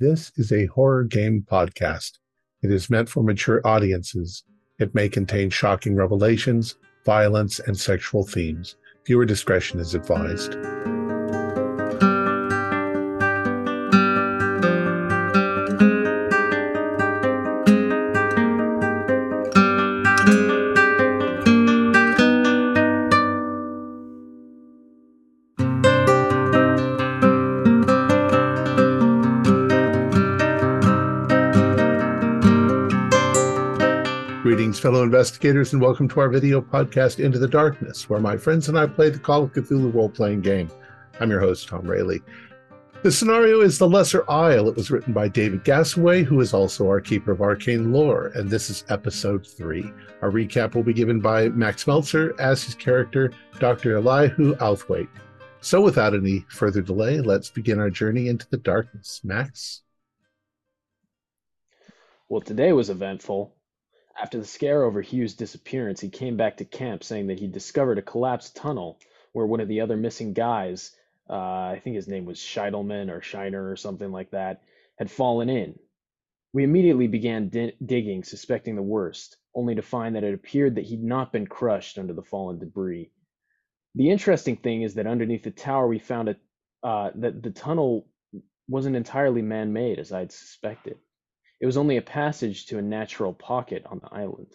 This is a horror game podcast. It is meant for mature audiences. It may contain shocking revelations, violence, and sexual themes. Viewer discretion is advised. Investigators, and welcome to our video podcast, Into the Darkness, where my friends and I play the Call of Cthulhu role playing game. I'm your host, Tom Rayleigh. The scenario is The Lesser Isle. It was written by David Gasaway, who is also our keeper of arcane lore, and this is episode three. Our recap will be given by Max Meltzer as his character, Dr. Elihu Outhwaite. So, without any further delay, let's begin our journey into the darkness. Max? Well, today was eventful. After the scare over Hugh's disappearance, he came back to camp saying that he discovered a collapsed tunnel where one of the other missing guys, uh, I think his name was Scheidelman or Shiner or something like that, had fallen in. We immediately began di- digging, suspecting the worst, only to find that it appeared that he'd not been crushed under the fallen debris. The interesting thing is that underneath the tower, we found a, uh, that the tunnel wasn't entirely man made, as I'd suspected. It was only a passage to a natural pocket on the island.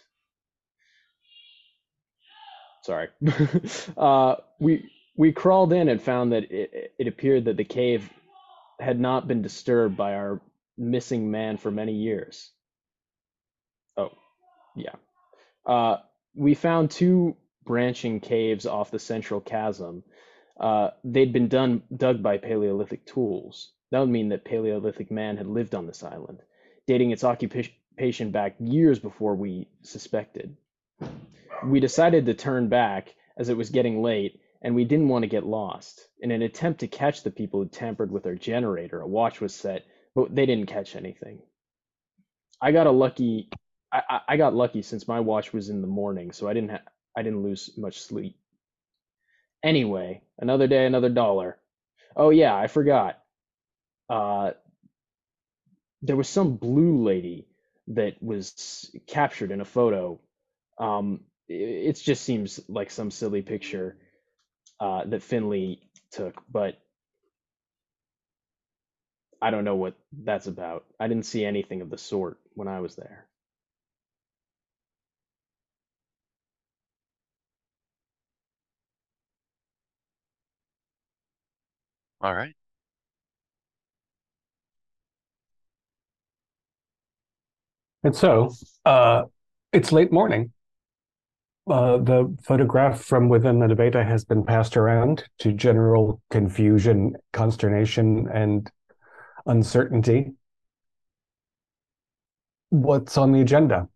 Sorry. uh, we we crawled in and found that it, it appeared that the cave had not been disturbed by our missing man for many years. Oh, yeah. Uh, we found two branching caves off the central chasm. Uh, they'd been done dug by Paleolithic tools. That would mean that Paleolithic man had lived on this island dating its occupation back years before we suspected. We decided to turn back as it was getting late and we didn't want to get lost. In an attempt to catch the people who tampered with our generator, a watch was set, but they didn't catch anything. I got a lucky I, I got lucky since my watch was in the morning, so I didn't ha- I didn't lose much sleep. Anyway, another day, another dollar. Oh yeah, I forgot. Uh, there was some blue lady that was captured in a photo. Um, it, it just seems like some silly picture uh, that Finley took, but I don't know what that's about. I didn't see anything of the sort when I was there. All right. And so uh, it's late morning. Uh, the photograph from within the debate has been passed around to general confusion, consternation, and uncertainty. What's on the agenda?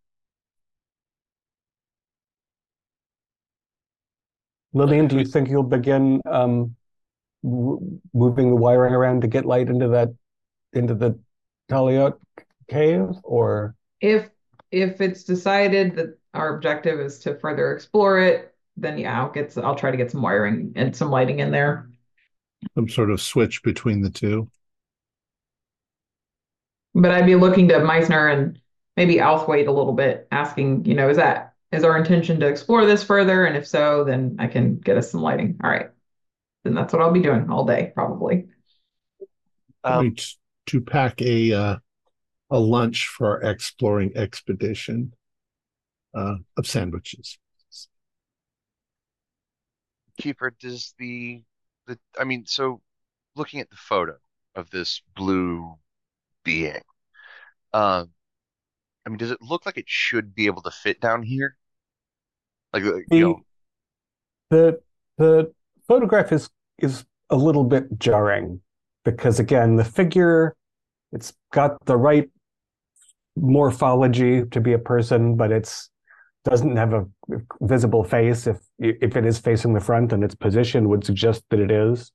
Lillian, do you think you'll begin um, moving the wiring around to get light into that into the Talayot cave, or if if it's decided that our objective is to further explore it, then yeah, I'll get I'll try to get some wiring and some lighting in there. Some sort of switch between the two. But I'd be looking to Meisner and maybe Outhwaite a little bit, asking, you know, is that is our intention to explore this further? And if so, then I can get us some lighting. All right. Then that's what I'll be doing all day, probably. Um, to pack a uh, a lunch for our exploring expedition uh, of sandwiches. Keeper, does the the I mean, so looking at the photo of this blue being, um, I mean, does it look like it should be able to fit down here? Like, uh, the, you know, the the photograph is is a little bit jarring because again, the figure it's got the right morphology to be a person, but it's doesn't have a visible face. If if it is facing the front, and its position would suggest that it is.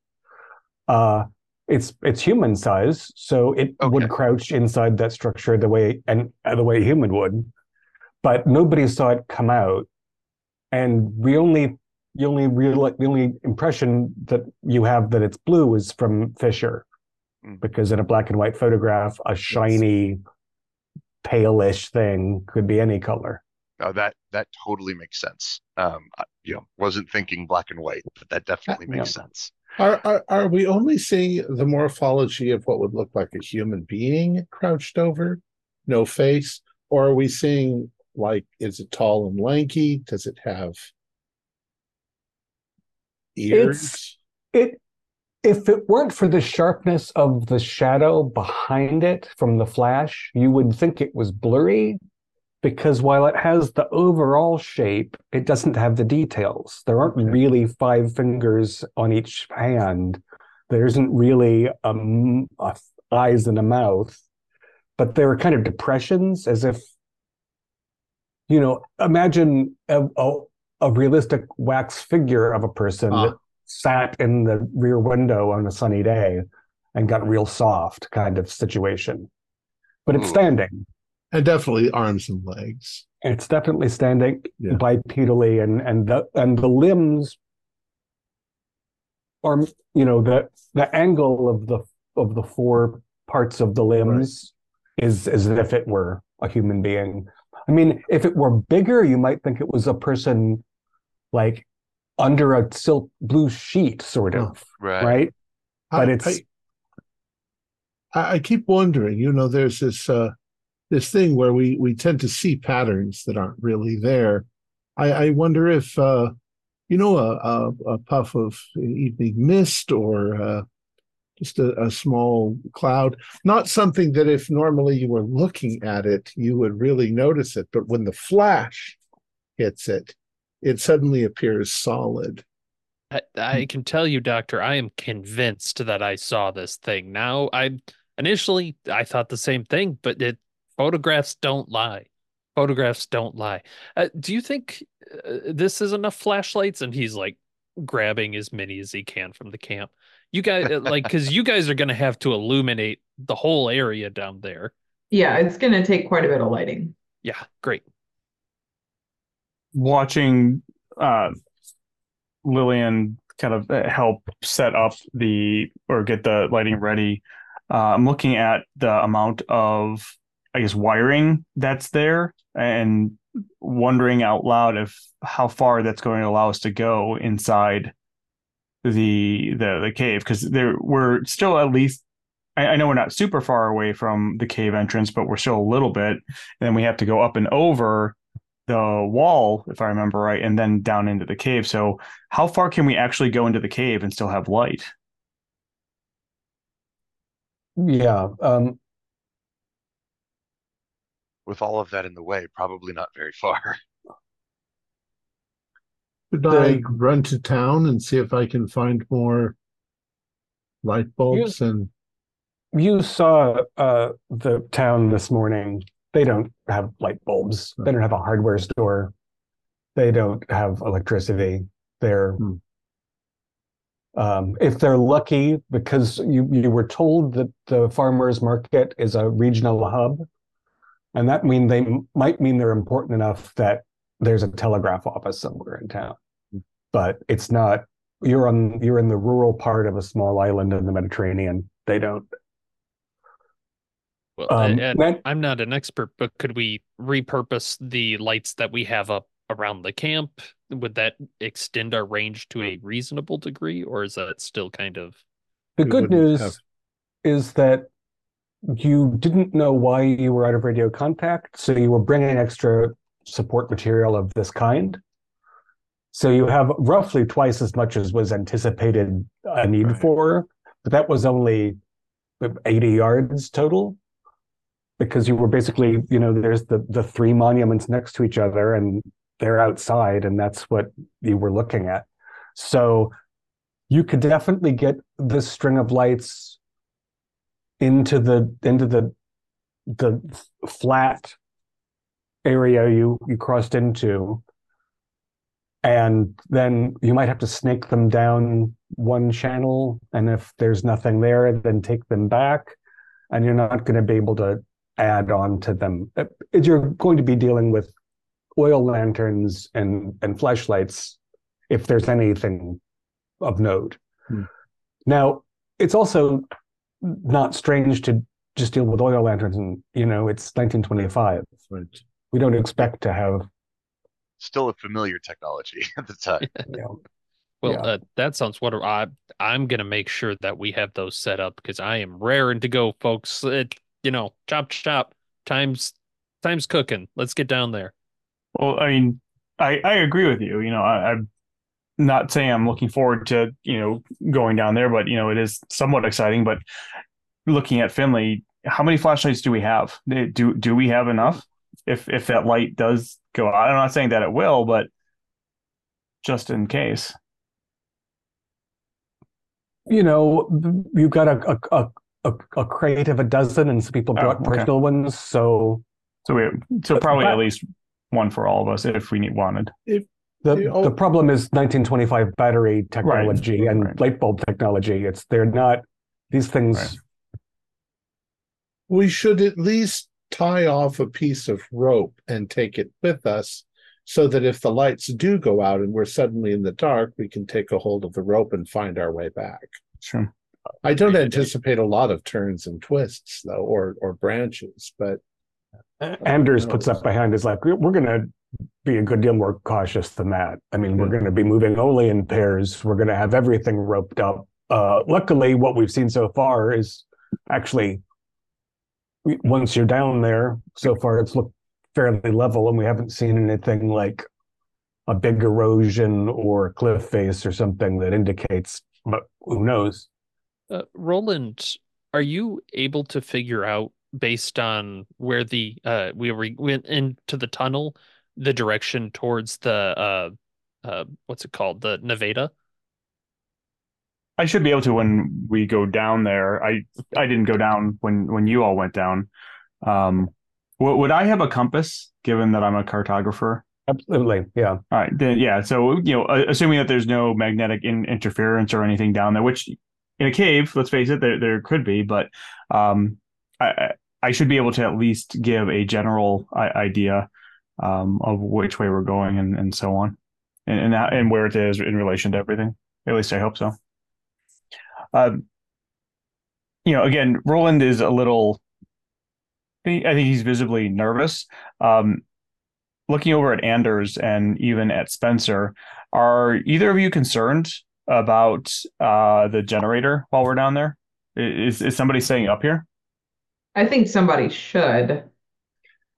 Uh, it's it's human size, so it Okay. would crouch inside that structure the way and uh, the way a human would. But nobody saw it come out, and we only the only real the only impression that you have that it's blue is from Fisher. Mm. because in a black and white photograph, a shiny, palish thing could be any color. No, that that totally makes sense. Um, I, you know, wasn't thinking black and white, but that definitely makes sense. Are, are are we only seeing the morphology of what would look like a human being crouched over, no face, or are we seeing like is it tall and lanky? Does it have ears? It if it weren't for the sharpness of the shadow behind it from the flash, you would think it was blurry because while it has the overall shape, it doesn't have the details. There aren't Okay. really five fingers on each hand. There isn't really a, eyes and a mouth, but there are kind of depressions as if, you know, imagine a, a, a realistic wax figure of a person Ah. that sat in the rear window on a sunny day and got real soft kind of situation. But it's standing. and definitely arms and legs. It's definitely standing Yeah. bipedally, and and the and the limbs are you know the the angle of the of the four parts of the limbs is as if it were a human being. I mean, if it were bigger, you might think it was a person like under a silk blue sheet, sort of, Right. right? But I- it's I, I keep wondering, you know, there's this uh this thing where we we tend to see patterns that aren't really there. I, I wonder if uh you know a, a, a puff of evening mist or uh, just a, a small cloud, not something that if normally you were looking at it, you would really notice it, but when the flash hits it, it suddenly appears solid. I, I can tell you, Doctor, I am convinced that I saw this thing. Now, I initially I thought the same thing, but it photographs don't lie. Photographs don't lie. Uh, do you think uh, this is enough flashlights? And he's like grabbing as many as he can from the camp. You guys, uh, like, because you guys are going to have to illuminate the whole area down there. Yeah, it's going to take quite a bit of lighting. Yeah, great. Watching uh, Lillian kind of uh, help set up the or get the lighting ready. Uh, I'm looking at the amount of, I guess, wiring that's there, and wondering out loud if how far that's going to allow us to go inside the the the cave because there we're still at least. I, I know we're not super far away from the cave entrance, but we're still a little bit. And then we have to go up and over the wall, if I remember right, and then down into the cave. So, how far can we actually go into the cave and still have light? yeah. Um, With all of that in the way, probably not very far. Should I run to town and see if I can find more light bulbs and you saw uh, the town this morning. They don't have light bulbs. They don't have a hardware store. They don't have electricity. They're Hmm. um, if they're lucky, because you you were told that the farmers market is a regional hub, and that mean they might mean they're important enough that there's a telegraph office somewhere in town. But it's not. You're on. You're in the rural part of a small island in the Mediterranean. They don't. Well, Um, and that- I'm not an expert, but could we repurpose the lights that we have up around the camp? Would that extend our range to a reasonable degree, or is that still kind of The good news have- is that you didn't know why you were out of radio contact, so you were bringing extra support material of this kind. So you have roughly twice as much as was anticipated a need Right. for, but that was only 80 yards total. Because you were basically, you know, there's the the three monuments next to each other and they're outside, and that's what you were looking at. So you could definitely get this string of lights into the into the the flat area you you crossed into and then you might have to snake them down one channel and if there's nothing there then take them back and you're not going to be able to add on to them Uh, you're going to be dealing with oil lanterns and and flashlights if there's anything of note Hmm. now it's also not strange to just deal with oil lanterns and you know it's 1925 Right. we don't expect to have Still a familiar technology at the time. you know Well, Yeah. uh, that sounds what I I'm gonna make sure that we have those set up because I am raring to go, folks. It, you know, chop chop. Time's time's cooking. Let's get down there. Well, I mean, I, I agree with you. You know, I, I'm not saying I'm looking forward to, you know, going down there, but, you know, it is somewhat exciting. But looking at Finley, how many flashlights do we have? Do do we have enough? If if that light does go out, I'm not saying that it will, but just in case. you know you've got a a, a, a, a crate of a dozen and some people Oh, brought okay. personal ones so So we so But- probably but- at least one for all of us if we need wanted. the, Yeah, oh. the problem is 1925 battery technology and right. light bulb technology it's they're not these things Right. We should at least tie off a piece of rope and take it with us so that if the lights do go out and we're suddenly in the dark, we can take a hold of the rope and find our way back. Sure. I don't Very good idea. anticipate a lot of turns and twists though, or or branches, but Anders puts up behind is like we're, going to be a good deal more cautious than that. I mean, we're going to be moving only in pairs. We're going to have everything roped up. Uh, luckily, what we've seen so far is actually once you're down there, so far it's looked fairly level, and we haven't seen anything like a big erosion or a cliff face or something that indicates. But who knows? Uh, Roland, are you able to figure out based on where the uh we re- went into the tunnel, the direction towards the uh uh what's it called the Naveta? I should be able to when we go down there. I I didn't go down when when you all went down. Um, w- would I have a compass given that I'm a cartographer? Absolutely, yeah. All right, then yeah. So you know, uh, assuming that there's no magnetic in- interference or anything down there, which in a cave, let's face it, there there could be, but um, I I- should be able to at least give a general idea um of which way we're going and and so on, and and and where it is in relation to everything. At least I hope so. Um, you know, again, Roland is a little. I think he's visibly nervous. Um, looking over at Anders and even at Spencer, are either of you concerned about uh, the generator while we're down there? Is Is is somebody staying up here? I think somebody should.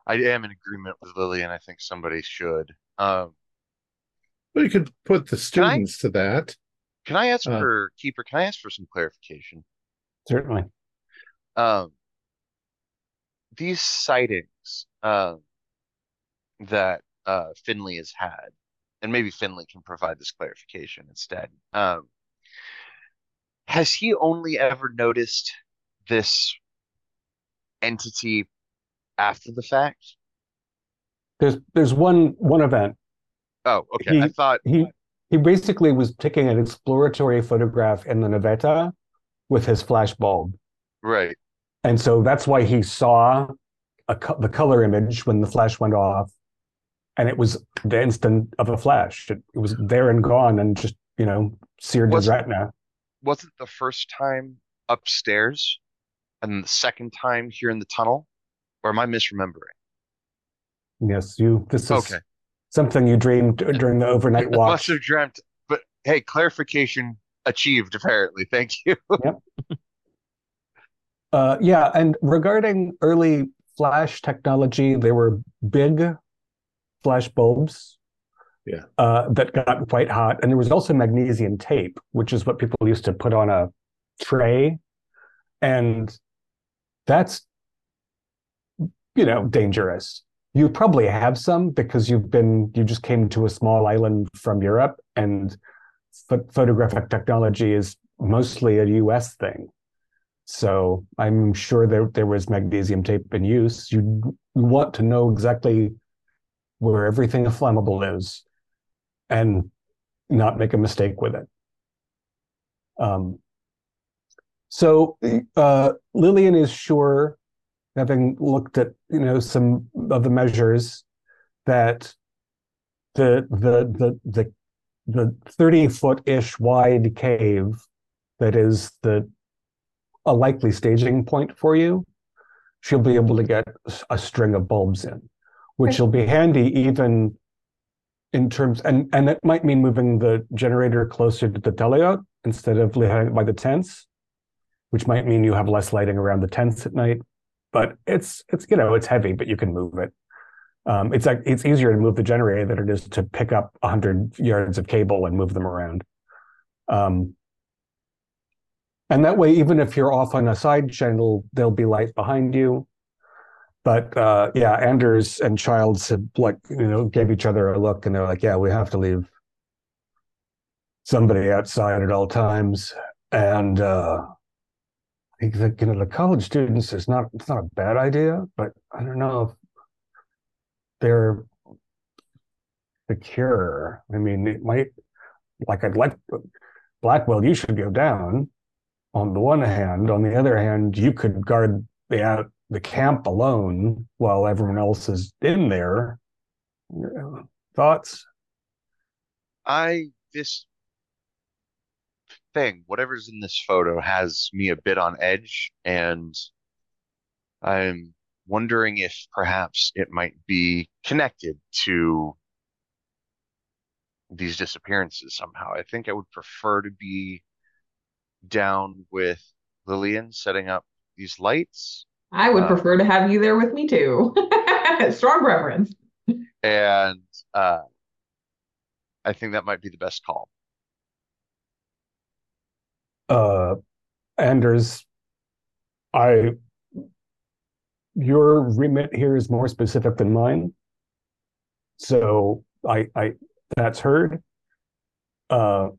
I am in agreement with Lillian. I think somebody should. Um, we could put the Can I- students to that. can I ask Uh. for Keeper? Can I ask for some clarification? Certainly. Um, these sightings um, that uh, Finley has had, and maybe Finley can provide this clarification instead. Um, has he only ever noticed this entity after the fact? There's there's one one event Oh, okay. I thought he he basically was taking an exploratory photograph in the Naveta with his flash bulb. right. And so that's why he saw a, the color image when the flash went off. And it was the instant of a flash. It, it was there and gone and just, you know, seared his Was- retina. Wasn't the first time upstairs, and the second time here in the tunnel, or am I misremembering? Yes, you, this is Okay. something you dreamed during the overnight walk. Must have dreamt, but hey, clarification achieved apparently. Thank you. Uh, yeah, and regarding early flash technology, they were big flash bulbs. Yeah. Uh, that got quite hot, and there was also magnesium tape, which is what people used to put on a tray, and that's you know dangerous. You probably have some because you've been you just came to a small island from Europe, and ph- photographic technology is mostly a U.S. thing. So I'm sure there there was magnesium tape in use. You you want to know exactly where everything flammable is, and not make a mistake with it. Um, so uh, Lillian is sure, having looked at you know some of the measures, that the the the the the 30 foot ish wide cave that is the a likely staging point for you, she'll be able to get a string of bulbs in, which will be handy even in terms and and it might mean moving the generator closer to the talayot instead of leaving it by the tents, which might mean you have less lighting around the tents at night. But it's it's you know it's heavy, but you can move it. Um, it's like it's easier to move the generator than it is to pick up hundred yards of cable and move them around. Um, and that way, even if you're off on a side channel, there'll be light behind you. But uh, yeah, Anders and Childs like you know gave each other a look, and they're like, "Yeah, we have to leave somebody outside at all times." And uh, I think you know the college students is not it's not a bad idea, but I don't know if they're secure. I mean, it might like I'd like Blackwell. You should go down on the one hand. On the other hand, you could guard the out the camp alone while everyone else is in there. Uh, thoughts? I this thing, whatever's in this photo, has me a bit on edge, and I'm wondering if perhaps it might be connected to these disappearances somehow. I think I would prefer to be down with Lillian setting up these lights, I would Uh, prefer to have you there with me too. Strong preference. and uh, I think that might be the best call. Uh, Anders, I your remit here is more specific than mine. So I I that's heard. Uh,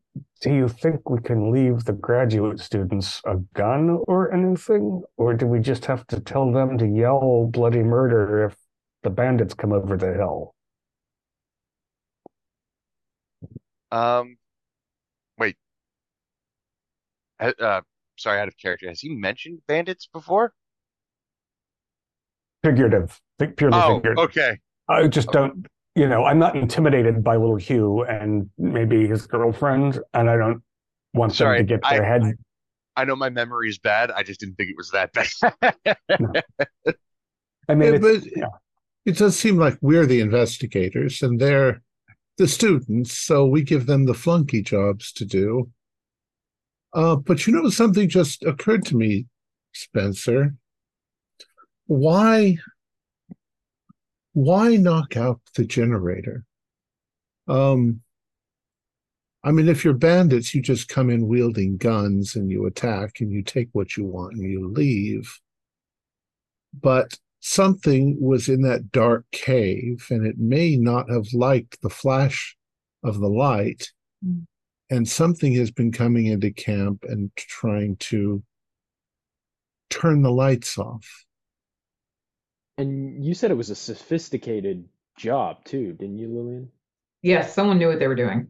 do you think we can leave the graduate students a gun or anything? Or do we just have to tell them to yell bloody murder if the bandits come over the hill? Um, wait. Uh, sorry, out of character. Has he mentioned bandits before? Figurative, fi- purely Oh, figurative. okay. I just don't, you know, I'm not intimidated by little Hugh and maybe his girlfriend, and I don't want Sorry, them to get I- their head. I know my memory is bad. I just didn't think it was that bad. I mean, Yeah, it's, but yeah. it does seem like we're the investigators and they're the students, so we give them the flunky jobs to do. Uh, but you know, something just occurred to me, Spencer. Why, why knock out the generator? Um, I mean, if you're bandits, you just come in wielding guns and you attack and you take what you want and you leave. But something was in that dark cave and it may not have liked the flash of the light. Mm. And something has been coming into camp and trying to turn the lights off. And you said it was a sophisticated job too, didn't you, Lillian? Yes, someone knew what they were doing.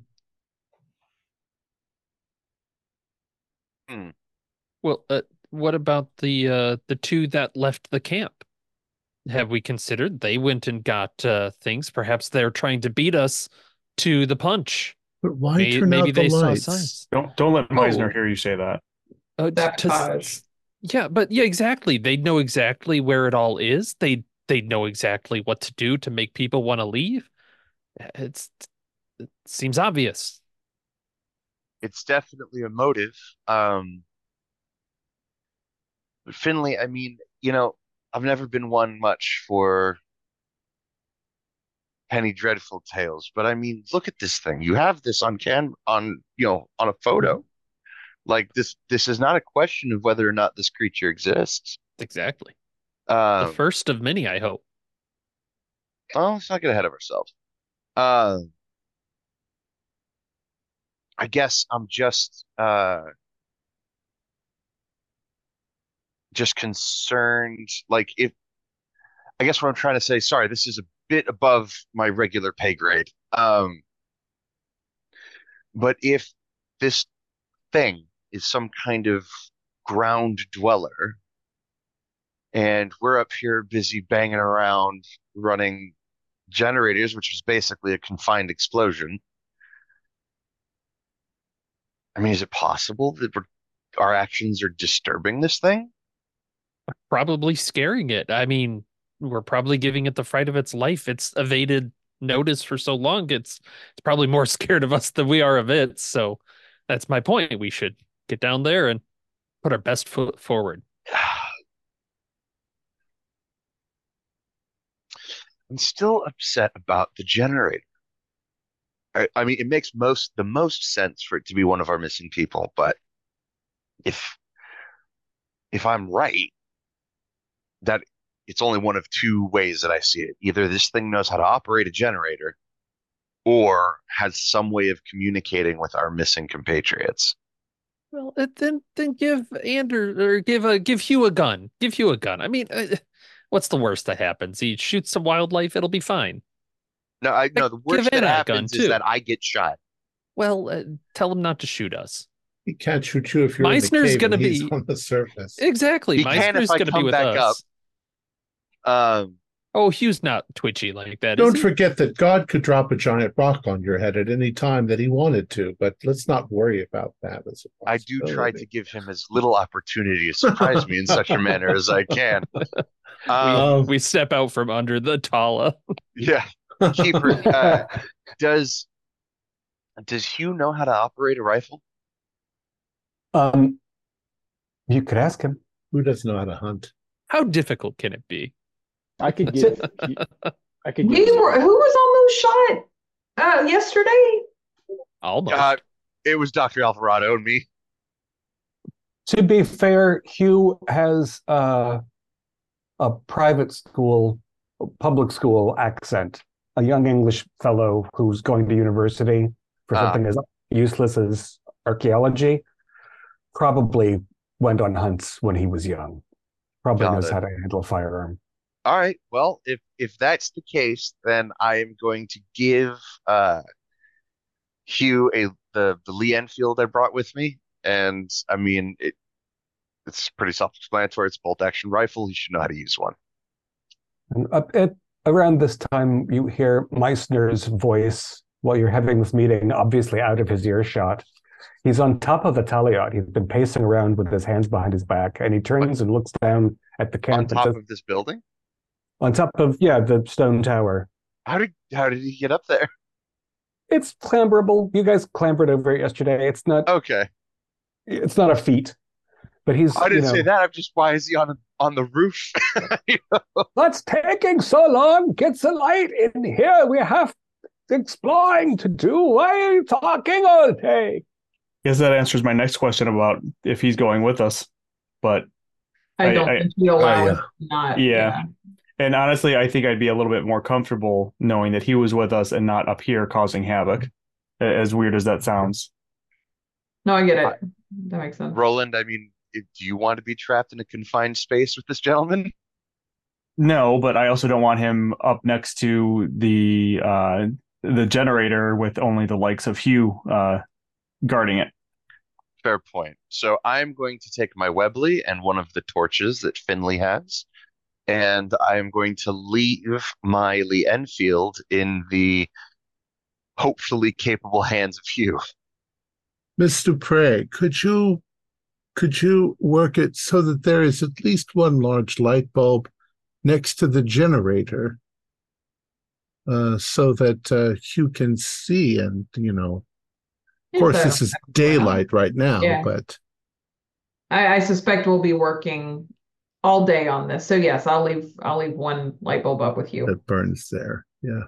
Well, uh, what about the uh, the two that left the camp? Have we considered they went and got uh, things? Perhaps they're trying to beat us to the punch. But why May- turn maybe out the they saw lights? signs. Don't don't let Meisner Oh. hear you say that. Uh, t- to s- Sabotage. Yeah, but yeah, exactly. They know exactly where it all is. They they know exactly what to do to make people want to leave. It's it seems obvious. it's definitely a motive. Um, but Finley, I mean, you know, I've never been one much for Penny Dreadful tales, but I mean, look at this thing. You have this on can on you know on a photo. Like this, this is not a question of whether or not this creature exists. Exactly. The Um, first of many, I hope. well, let's not get ahead of ourselves. Uh, I guess I'm just uh just concerned like if I guess what I'm trying to say, sorry, this is a bit above my regular pay grade. Um but if this thing is some kind of ground dweller and we're up here busy banging around running generators, which was basically a confined explosion. I mean, is it possible that our actions are disturbing this thing? Probably scaring it. I mean, we're probably giving it the fright of its life. It's evaded notice for so long. It's it's probably more scared of us than we are of it. So that's my point. We should get down there and put our best foot forward. I'm still upset about the generator. I, I mean, it makes most the most sense for it to be one of our missing people, but if if I'm right, that it's only one of two ways that I see it. Either this thing knows how to operate a generator, or has some way of communicating with our missing compatriots. Well, uh, then then give Ander or give a give Hugh a gun. Give Hugh a gun. I mean, uh, what's the worst that happens? He shoots some wildlife. It'll be fine. No, I no. The worst that Anna a gun, happens is that I get shot. Well, uh, tell him not to shoot us. He can't shoot you if you're Meissner's in the cave gonna be- on the surface. Exactly. He can if I going to be come with back us. Um, Oh, Hugh's not twitchy like that. Don't forget that God could drop a giant rock on your head at any time that he wanted to, but let's not worry about that. As a I do try to give him as little opportunity to surprise me in such a manner as I can. we, Um, Um, we step out from under the Tala. yeah, keeper. Uh, does does Hugh know how to operate a rifle? Um, you could ask him. Who doesn't know how to hunt? How difficult can it be? I could give. I could We give. were, who was almost shot uh, yesterday? Almost. Uh, it was Doctor Alvarado and me. To be fair, Hugh has uh, a private school, public school accent. A young English fellow who's going to university for Ah. something as useless as archaeology probably went on hunts when he was young. Probably Got knows it. how to handle a firearm. All right. Well, if if that's the case, then I am going to give uh Hugh a the the Lee Enfield I brought with me, and I mean it. It's pretty self-explanatory. It's a bolt action rifle. You should know how to use one. And up at, around this time, you hear Meissner's voice while you're having this meeting, obviously out of his earshot. He's on top of the Talayot. He's been pacing around with his hands behind his back, and he turns and looks down at the On camp. and top says, of this building. On top of yeah, the stone tower. How did how did he get up there? It's clamberable. You guys clambered over it yesterday. It's not. Okay, It's not a feat, but he's. I didn't you know, say that. I'm just why is he on on the roof? What's taking so long? Get the light in here. We have exploring to do. Why are you talking all day? guess that answers my next question about if he's going with us. But I I- don't I- think we allow I, us uh, to not. Yeah. And honestly, I think I'd be a little bit more comfortable knowing that he was with us and not up here causing havoc. As weird as that sounds. No, I get it. That makes sense. Roland, I mean, do you want to be trapped in a confined space with this gentleman? No, but I also don't want him up next to the uh the generator with only the likes of Hugh uh guarding it. Fair point. So I'm going to take my Webley and one of the torches that Finley has, and I am going to leave my Lee Enfield in the hopefully capable hands of Hugh. Mr. Prey, could you could you work it so that there is at least one large light bulb next to the generator, uh, so that uh, Hugh can see and you know. Of course, Yes, this is daylight right now, Yeah. but I, I suspect we'll be working all day on this. So yes, I'll leave. I'll leave one light bulb up with you. it burns there. Yeah.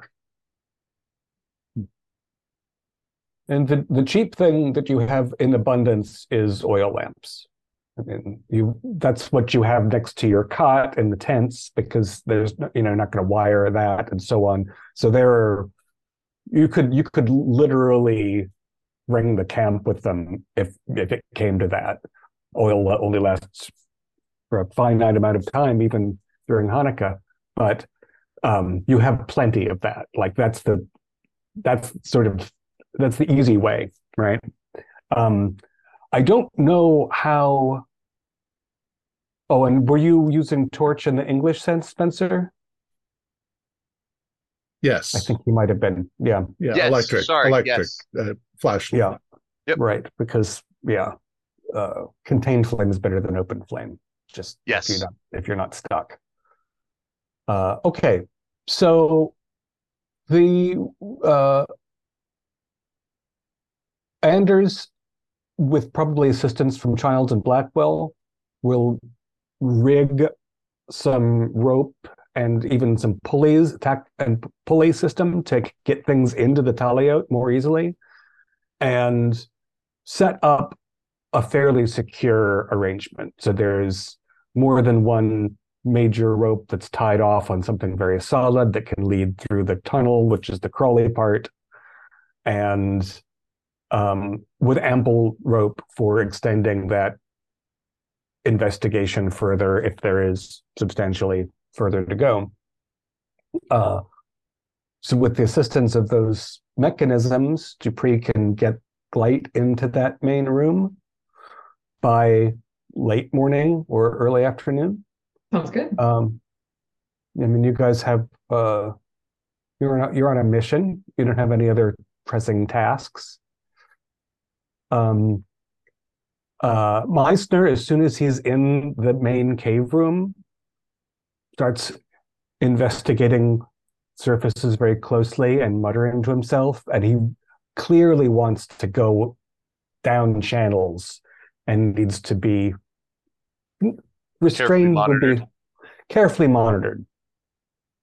And the, the cheap thing that you have in abundance is oil lamps. I mean, you that's what you have next to your cot in the tents because there's no- you know not going to wire that and so on. So there are you could you could literally ring the camp with them if if it came to that. Oil only lasts for a finite amount of time, even during Hanukkah, but um, you have plenty of that. Like that's the that's sort of that's the easy way, right? Um, I don't know how. Oh, and were you using torch in the English sense, Spencer? Yes. I think you might have been. Yeah, yeah. Yes, electric. sorry, Electric yes. uh, flashlight. yeah, Yep. right. Because yeah, uh, contained flame is better than open flame. Just Yes. if you're not, if you're not stuck. Uh, okay, so the uh, Anders, with probably assistance from Childs and Blackwell, will rig some rope and even some pulleys, tack and pulley system to get things into the talayot more easily, and set up a fairly secure arrangement. So there's more than one major rope that's tied off on something very solid that can lead through the tunnel, which is the crawly part, and um, with ample rope for extending that investigation further if there is substantially further to go. Uh, so, with the assistance of those mechanisms, Dupree can get light into that main room by late morning or early afternoon. Sounds good. Um, I mean, you guys have uh, you're on a, you're on a mission. You don't have any other pressing tasks. Um, uh, Meissner, as soon as he's in the main cave room, starts investigating surfaces very closely and muttering to himself, and he clearly wants to go down channels and needs to be restrained would be carefully monitored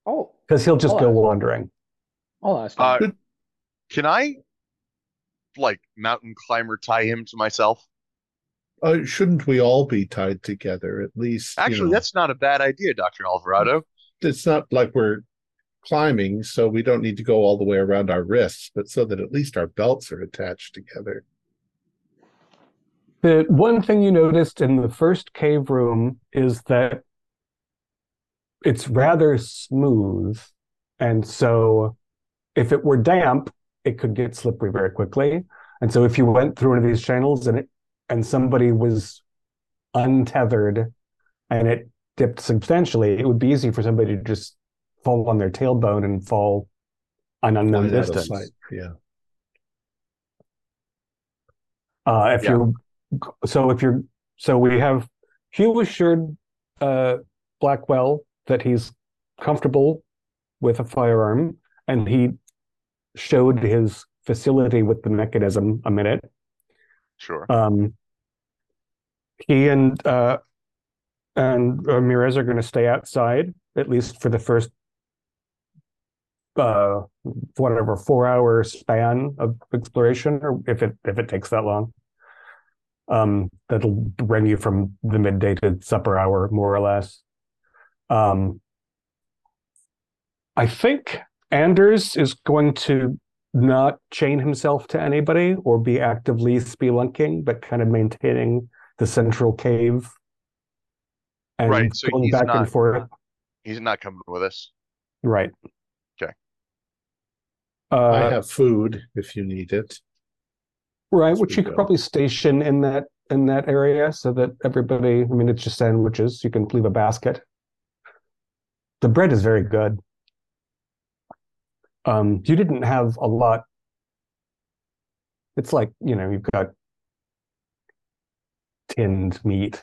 Oh, because he'll just Oh, go I- wandering. I'll ask. Uh, can I, like, mountain climber tie him to myself? Uh, shouldn't we all be tied together at least? you Actually, know? that's not a bad idea, Doctor Alvarado. it's not like we're climbing, so we don't need to go all the way around our wrists, but so that at least our belts are attached together. The one thing you noticed in the first cave room is that it's rather smooth. And so if it were damp, it could get slippery very quickly. And so if you went through one of these channels and it and somebody was untethered and it dipped substantially, it would be easy for somebody to just fall on their tailbone and fall an unknown Flying out of distance. Yeah. Uh, if Yeah. you're so if you're so we have Hugh assured uh, Blackwell that he's comfortable with a firearm, and he showed his facility with the mechanism a minute. Sure. Um, he and uh, and Ramirez are going to stay outside at least for the first uh, whatever four hour span of exploration, or if it if it takes that long. Um, that'll bring you from the midday to supper hour, more or less. Um, I think Anders is going to not chain himself to anybody or be actively spelunking, but kind of maintaining the central cave and Right, so going back not- and forth. He's not coming with us. Right. Okay. Uh, I have food if you need it. Right, which you could probably station in that in that area so that everybody. I mean, it's just sandwiches. You can leave a basket. The bread is very good. Um, you didn't have a lot. It's like you know you've got tinned meat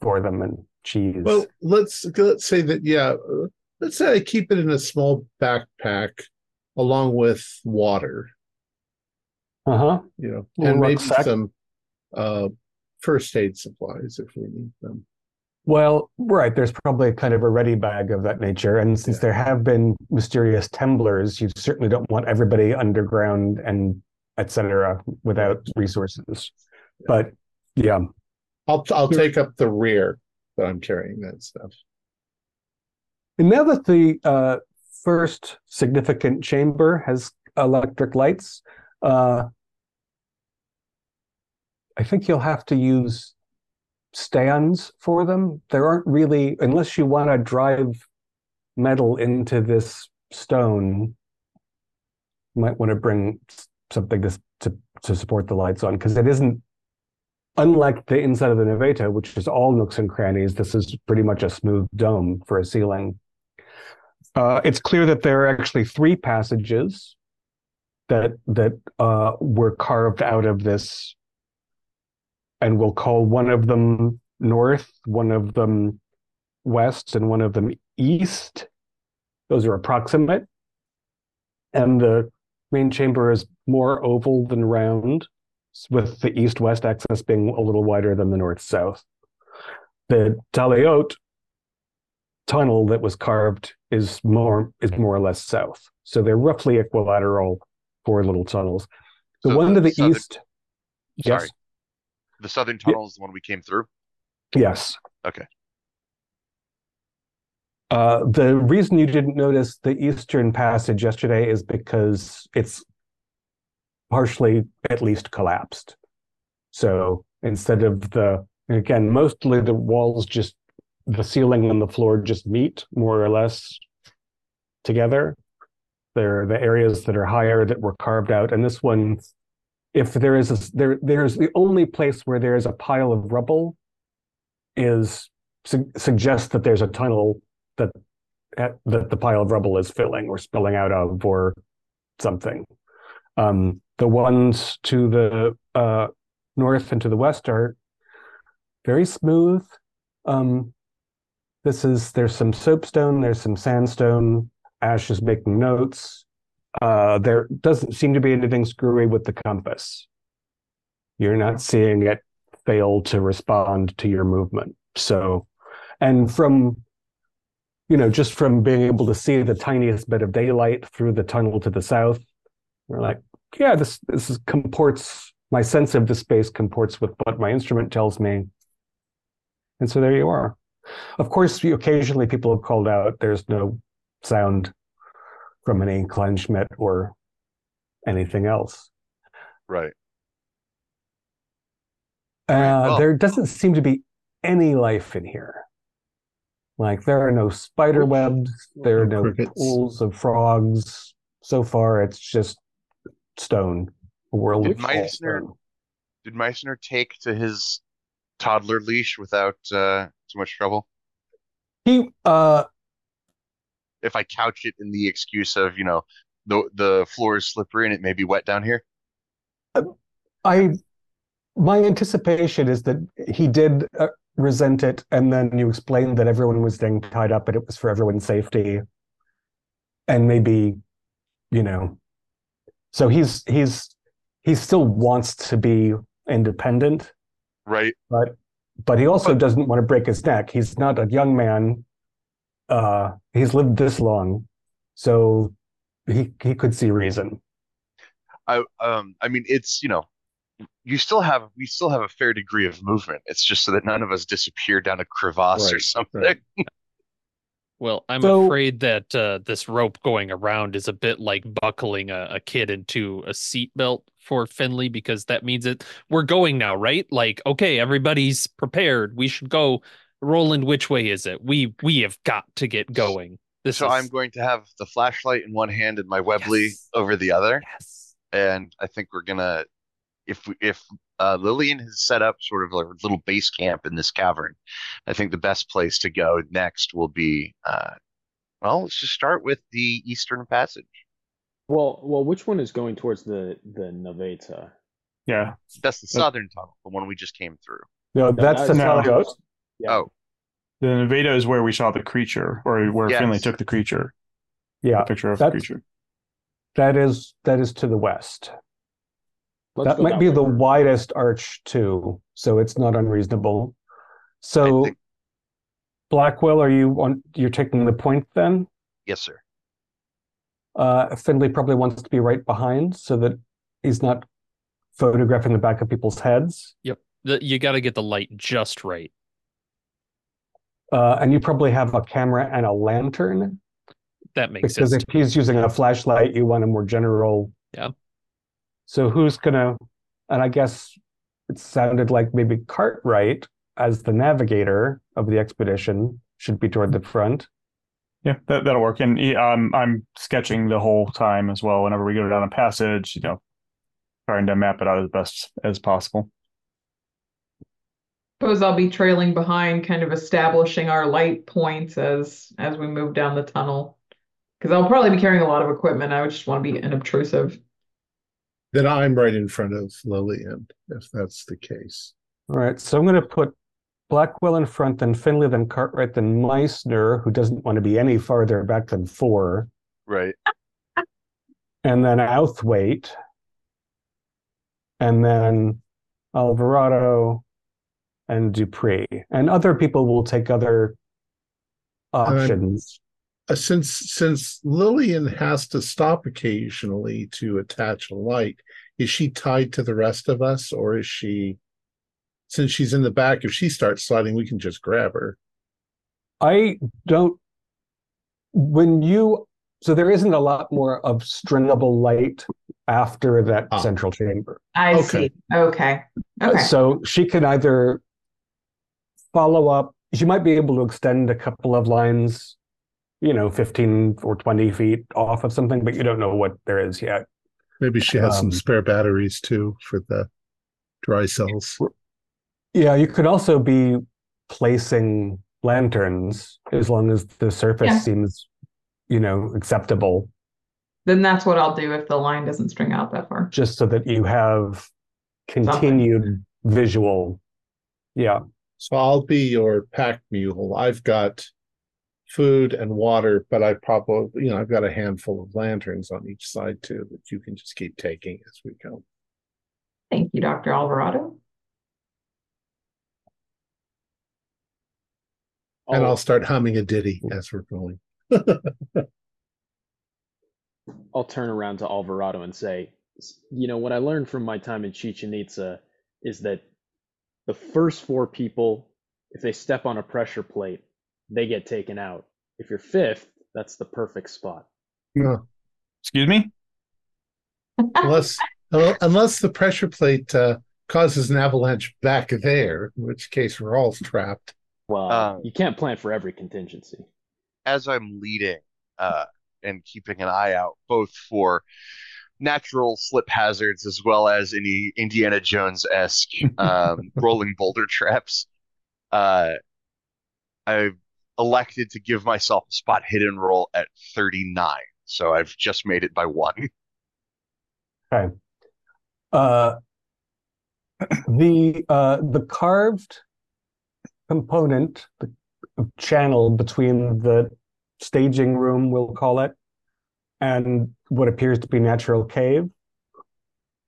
for them and cheese. Well, let's let's say that yeah, let's say I keep it in a small backpack along with water, uh huh. you know, Little and maybe rucksack. some uh first aid supplies if we need them. Well, right. There's probably kind of a ready bag of that nature. And since Yeah. there have been mysterious temblors, you certainly don't want everybody underground and etc. without resources. But yeah, I'll I'll take up the rear, that I'm carrying that stuff. and now that the uh, first significant chamber has electric lights, uh, I think you'll have to use stands for them. There aren't really, unless you want to drive metal into this stone, you might want to bring something to to, to support the lights on because it isn't. Unlike the inside of the Naveta, which is all nooks and crannies, this is pretty much a smooth dome for a ceiling. Uh, it's clear that there are actually three passages that that uh, were carved out of this and we'll call one of them north, one of them west, and one of them east. Those are approximate. And the main chamber is more oval than round, with the east west axis being a little wider than the north south. The Talayot tunnel that was carved is more is more or less south. So they're roughly equilateral four little tunnels. The So one the to the southern- east, Sorry. yes, The southern tunnel is the one we came through. yes. Okay. Uh, the reason you didn't notice the eastern passage yesterday is because it's partially at least collapsed. So instead of the again, mostly the walls just the ceiling and the floor just meet more or less together. They're the areas that are higher that were carved out, and this one, if there is a there, there's the only place where there is a pile of rubble, is su- suggests that there's a tunnel that that the pile of rubble is filling or spilling out of or something. Um, the ones to the uh, north and to the west are very smooth. Um, this is there's some soapstone, there's some sandstone. Ash is making notes. Uh, there doesn't seem to be anything screwy with the compass. You're not seeing it fail to respond to your movement. So, and from you know, just from being able to see the tiniest bit of daylight through the tunnel to the south, we're like, yeah, this this is comports. My sense of the space comports with what my instrument tells me, and so there you are. Of course, occasionally people have called out. There's no sound from any Kleinschmidt or anything else. Right. Uh, Right, well- there doesn't seem to be any life in here. Like there are no spider webs, there are no Crickets. pools of frogs. So far, it's just stone. A world Did of Meissner- stone. Did Meissner take to his toddler leash without uh, too much trouble? He, uh, If I couch it in the excuse of, you know, the the floor is slippery and it may be wet down here. I, my anticipation is that he did uh, resent it, and then you explained that everyone was getting tied up, and it was for everyone's safety, and maybe, you know, so he's he's he still wants to be independent, Right. but but he also But- doesn't want to break his neck. He's not a young man. Uh, he's lived this long, so he he could see reason. I um I mean it's, you know, you still have we still have a fair degree of movement. It's just so that none of us disappear down a crevasse or something. right. Well, I'm So- afraid that uh, this rope going around is a bit like buckling a, a kid into a seatbelt for Finley because that means it we're going now, right? Like, okay, everybody's prepared. We should go. Roland, which way is it? We we have got to get going. This So is I'm going to have the flashlight in one hand and my Webley Yes. over the other. yes. and I think we're gonna if we, if uh, Lillian has set up sort of a little base camp in this cavern, I think the best place to go next will be uh, well, let's just start with the Eastern Passage. Well, well, which one is going towards the the Naveta? Yeah. That's the Uh, southern tunnel, the one we just came through. No, that's the that's- No. Talayot. Yeah. Oh, The Naveta is where we saw the creature, or where Yes. Finley took the creature. Yeah, A picture of the creature. that is that is to the west. Let's that might that be way the widest arch too, so it's not unreasonable. So, think- Blackwell, are you on? You're taking the point then? yes, sir. Uh, Finley probably wants to be right behind so that he's not photographing the back of people's heads. Yep. The, you got to get the light just right. Uh, and you probably have a camera and a lantern That makes because sense. Because if he's using a flashlight, you want a more general. Yeah. So who's gonna? And I guess it sounded like maybe Cartwright as the navigator of the expedition should be toward the front. Yeah, that that'll work. And um, I'm sketching the whole time as well. Whenever we go down a passage, you know, trying to map it out as best as possible. I suppose I'll be trailing behind, kind of establishing our light points as as we move down the tunnel. Because I'll probably be carrying a lot of equipment. I would just want to be unobtrusive. Then I'm right in front of Lillian, if that's the case. All right, so I'm going to put Blackwell in front, then Finley, then Cartwright, then Meissner, who doesn't want to be any farther back than four, Right. and then Outhwaite, and then Alvarado and Dupree. And other people will take other options. Uh, since since Lillian has to stop occasionally to attach a light, is she tied to the rest of us, or is she? Since she's in the back, if she starts sliding, we can just grab her. I don't. When you so there isn't a lot more of stringable light after that Ah. central chamber. I Okay. see. Okay. Okay. So she can either follow up. She might be able to extend a couple of lines, you know, fifteen or twenty feet off of something, but you don't know what there is yet. Maybe she has Um, some spare batteries too for the dry cells. Yeah, you could also be placing lanterns as long as the surface Yeah. seems, you know, acceptable, Then that's what I'll do if the line doesn't string out that far. just so that you have continued visual. Yeah. So I'll be your pack mule. I've got food and water, but I probably, you know, I've got a handful of lanterns on each side too that you can just keep taking as we go. Thank you, Dr. Alvarado. And I'll- I'll start humming a ditty as we're going. I'll turn around to Alvarado and say, you know, what I learned from my time in Chichen Itza is that the first four people, if they step on a pressure plate, they get taken out. If you're fifth, that's the perfect spot. No, Excuse me? unless unless the pressure plate uh, causes an avalanche back there, in which case we're all trapped. Well, Uh, you can't plan for every contingency. As I'm leading, uh, and keeping an eye out both for natural slip hazards as well as any Indiana Jones-esque um, rolling boulder traps, uh, I've elected to give myself a spot hidden roll at 39. So I've just made it by one. Uh, the uh, the carved component, the channel between the staging room, we'll call it, and what appears to be natural cave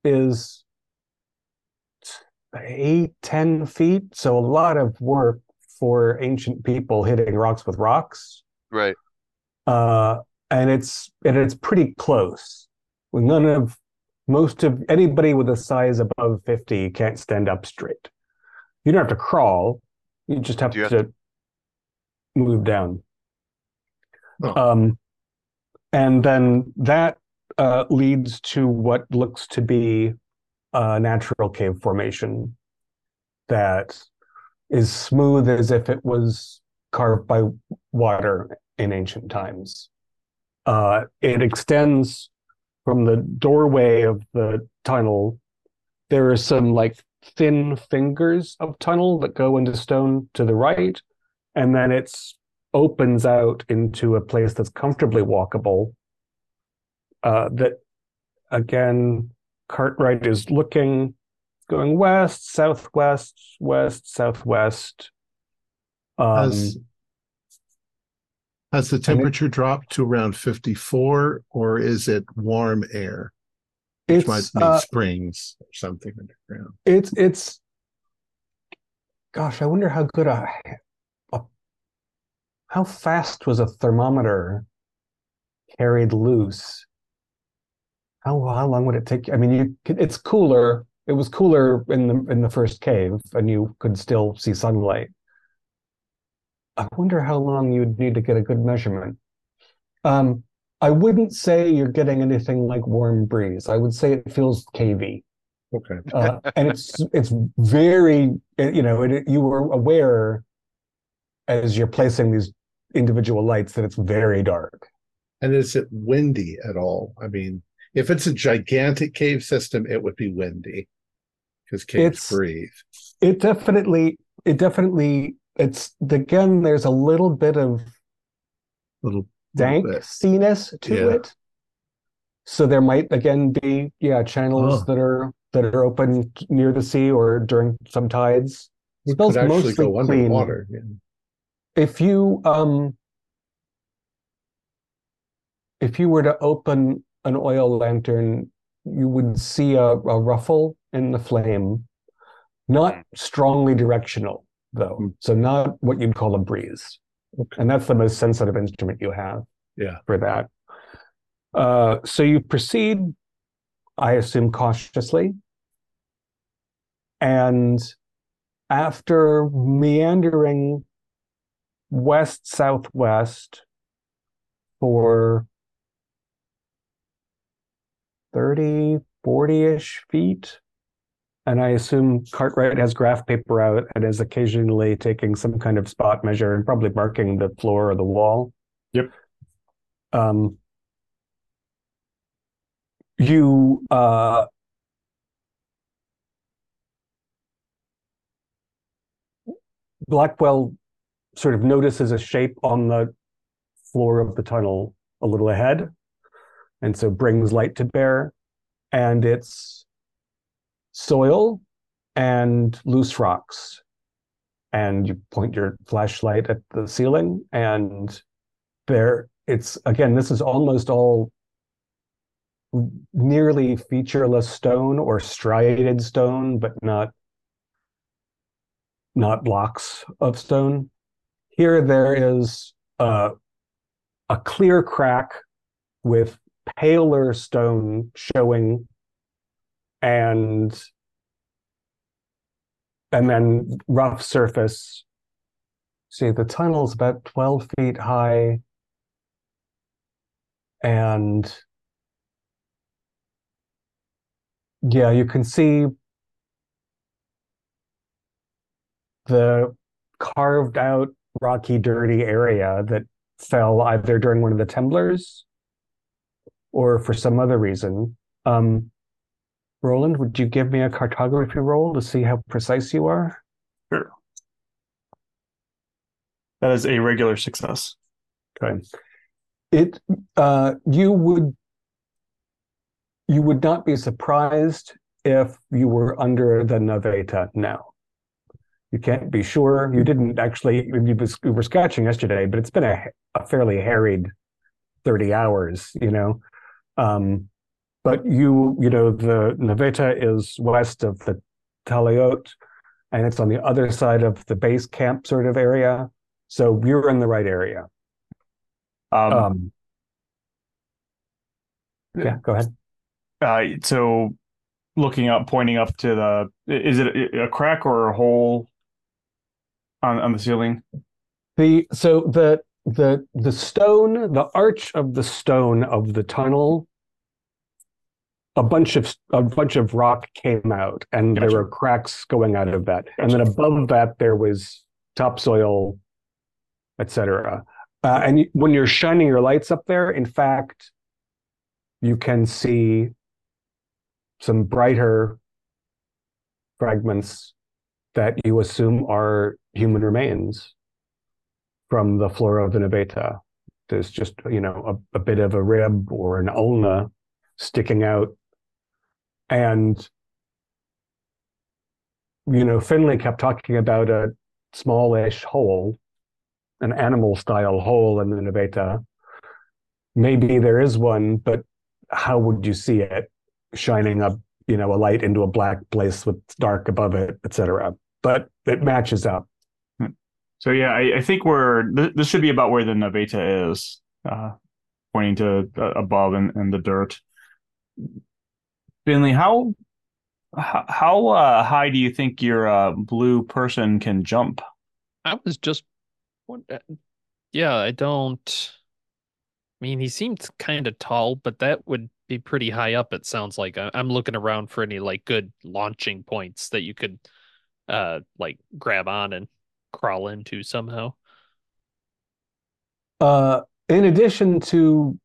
is eight, ten feet. So a lot of work for ancient people hitting rocks with rocks. Right. Uh, and it's and it's pretty close. With none of most of anybody with a size above 50 can't stand up straight. You don't have to crawl, you just have Do you have to move down. Oh. Um, and then that uh, leads to what looks to be a natural cave formation that is smooth as if it was carved by water in ancient times. Uh, it extends from the doorway of the tunnel. There are some like thin fingers of tunnel that go into stone to the right, and then it's opens out into a place that's comfortably walkable. Uh, that again, Cartwright is looking, going west, southwest, west, southwest. Um, Has has the temperature dropped to around 54 or is it warm air? Which might be uh, springs or something underground. it's it's. Gosh, I wonder how good a how fast was a thermometer carried loose? How how long would it take? I mean, you could, it's cooler. It was cooler in the in the first cave, and you could still see sunlight. I wonder how long you'd need to get a good measurement. Um, I wouldn't say you're getting anything like warm breeze. I would say it feels cavey Okay. uh, and it's it's very you know it, you were aware as you're placing these individual lights that it's very dark And is it windy at all? I mean, if it's a gigantic cave system, it would be windy because caves It's- breathe. it definitely it definitely it's again there's a little bit of Little bit. dankiness to Yeah. it so there might again be yeah channels Oh. that are that are open near the sea or during some tides. We smells mostly go clean. underwater. Yeah. If you um if you were to open an oil lantern, you would see a, a ruffle in the flame, not strongly directional though. Hmm. So not what you'd call a breeze. Okay. And that's the most sensitive instrument you have. Yeah. For that. Uh, so you proceed, I assume, cautiously. And after meandering west southwest for 30, 40 ish feet, and I assume Cartwright has graph paper out and is occasionally taking some kind of spot measure and probably marking the floor or the wall. Yep. Um, you uh, Blackwell sort of notices a shape on the floor of the tunnel a little ahead, and so brings light to bear, and it's soil and loose rocks. And you point your flashlight at the ceiling, and there it's again, this is almost all nearly featureless stone or striated stone, but not not blocks of stone. Here there is uh, a clear crack with paler stone showing and and then rough surface. See, the tunnel's about 12 feet high. And yeah, you can see the carved out rocky, dirty area that fell either during one of the temblors or for some other reason. Um, Roland, would you give me a cartography roll to see how precise you are? Sure. That is a regular success. Okay. It uh you would you would not be surprised if you were under the Naveta now. You can't be sure. You didn't actually you, was, you were sketching yesterday, but it's been a, a fairly harried 30 hours, you know. Um but you you know the Naveta is west of the Talayot and it's on the other side of the base camp sort of area. So you're in the right area. Um, Um, yeah, go ahead. uh, so looking up, pointing up to the, is it a, a crack or a hole on on the ceiling? The so the the the stone, the arch of the stone of the tunnel, a bunch of a bunch of rock came out, and Gotcha. there were cracks going out of that. And then above that, there was topsoil, etc. Uh, and when you're shining your lights up there, in fact, you can see some brighter fragments that you assume are human remains from the flora of the Naveta. There's just, you know, a, a bit of a rib or an ulna sticking out. And, you know, Finley kept talking about a smallish hole, an animal style hole in the Naveta. Maybe there is one, but how would you see it shining up, you know, a light into a black place with dark above it, etc. But it matches up. So yeah, I, I think we're th- this should be about where the Naveta is, uh, pointing to uh, above and, and the dirt. Finley, how how, uh, high do you think your uh, blue person can jump? I was just, uh, yeah, I don't. I mean, he seemed kind of tall, but that would be pretty high up. It sounds like I'm looking around for any like good launching points that you could, uh, like grab on and crawl into somehow. Uh, in addition to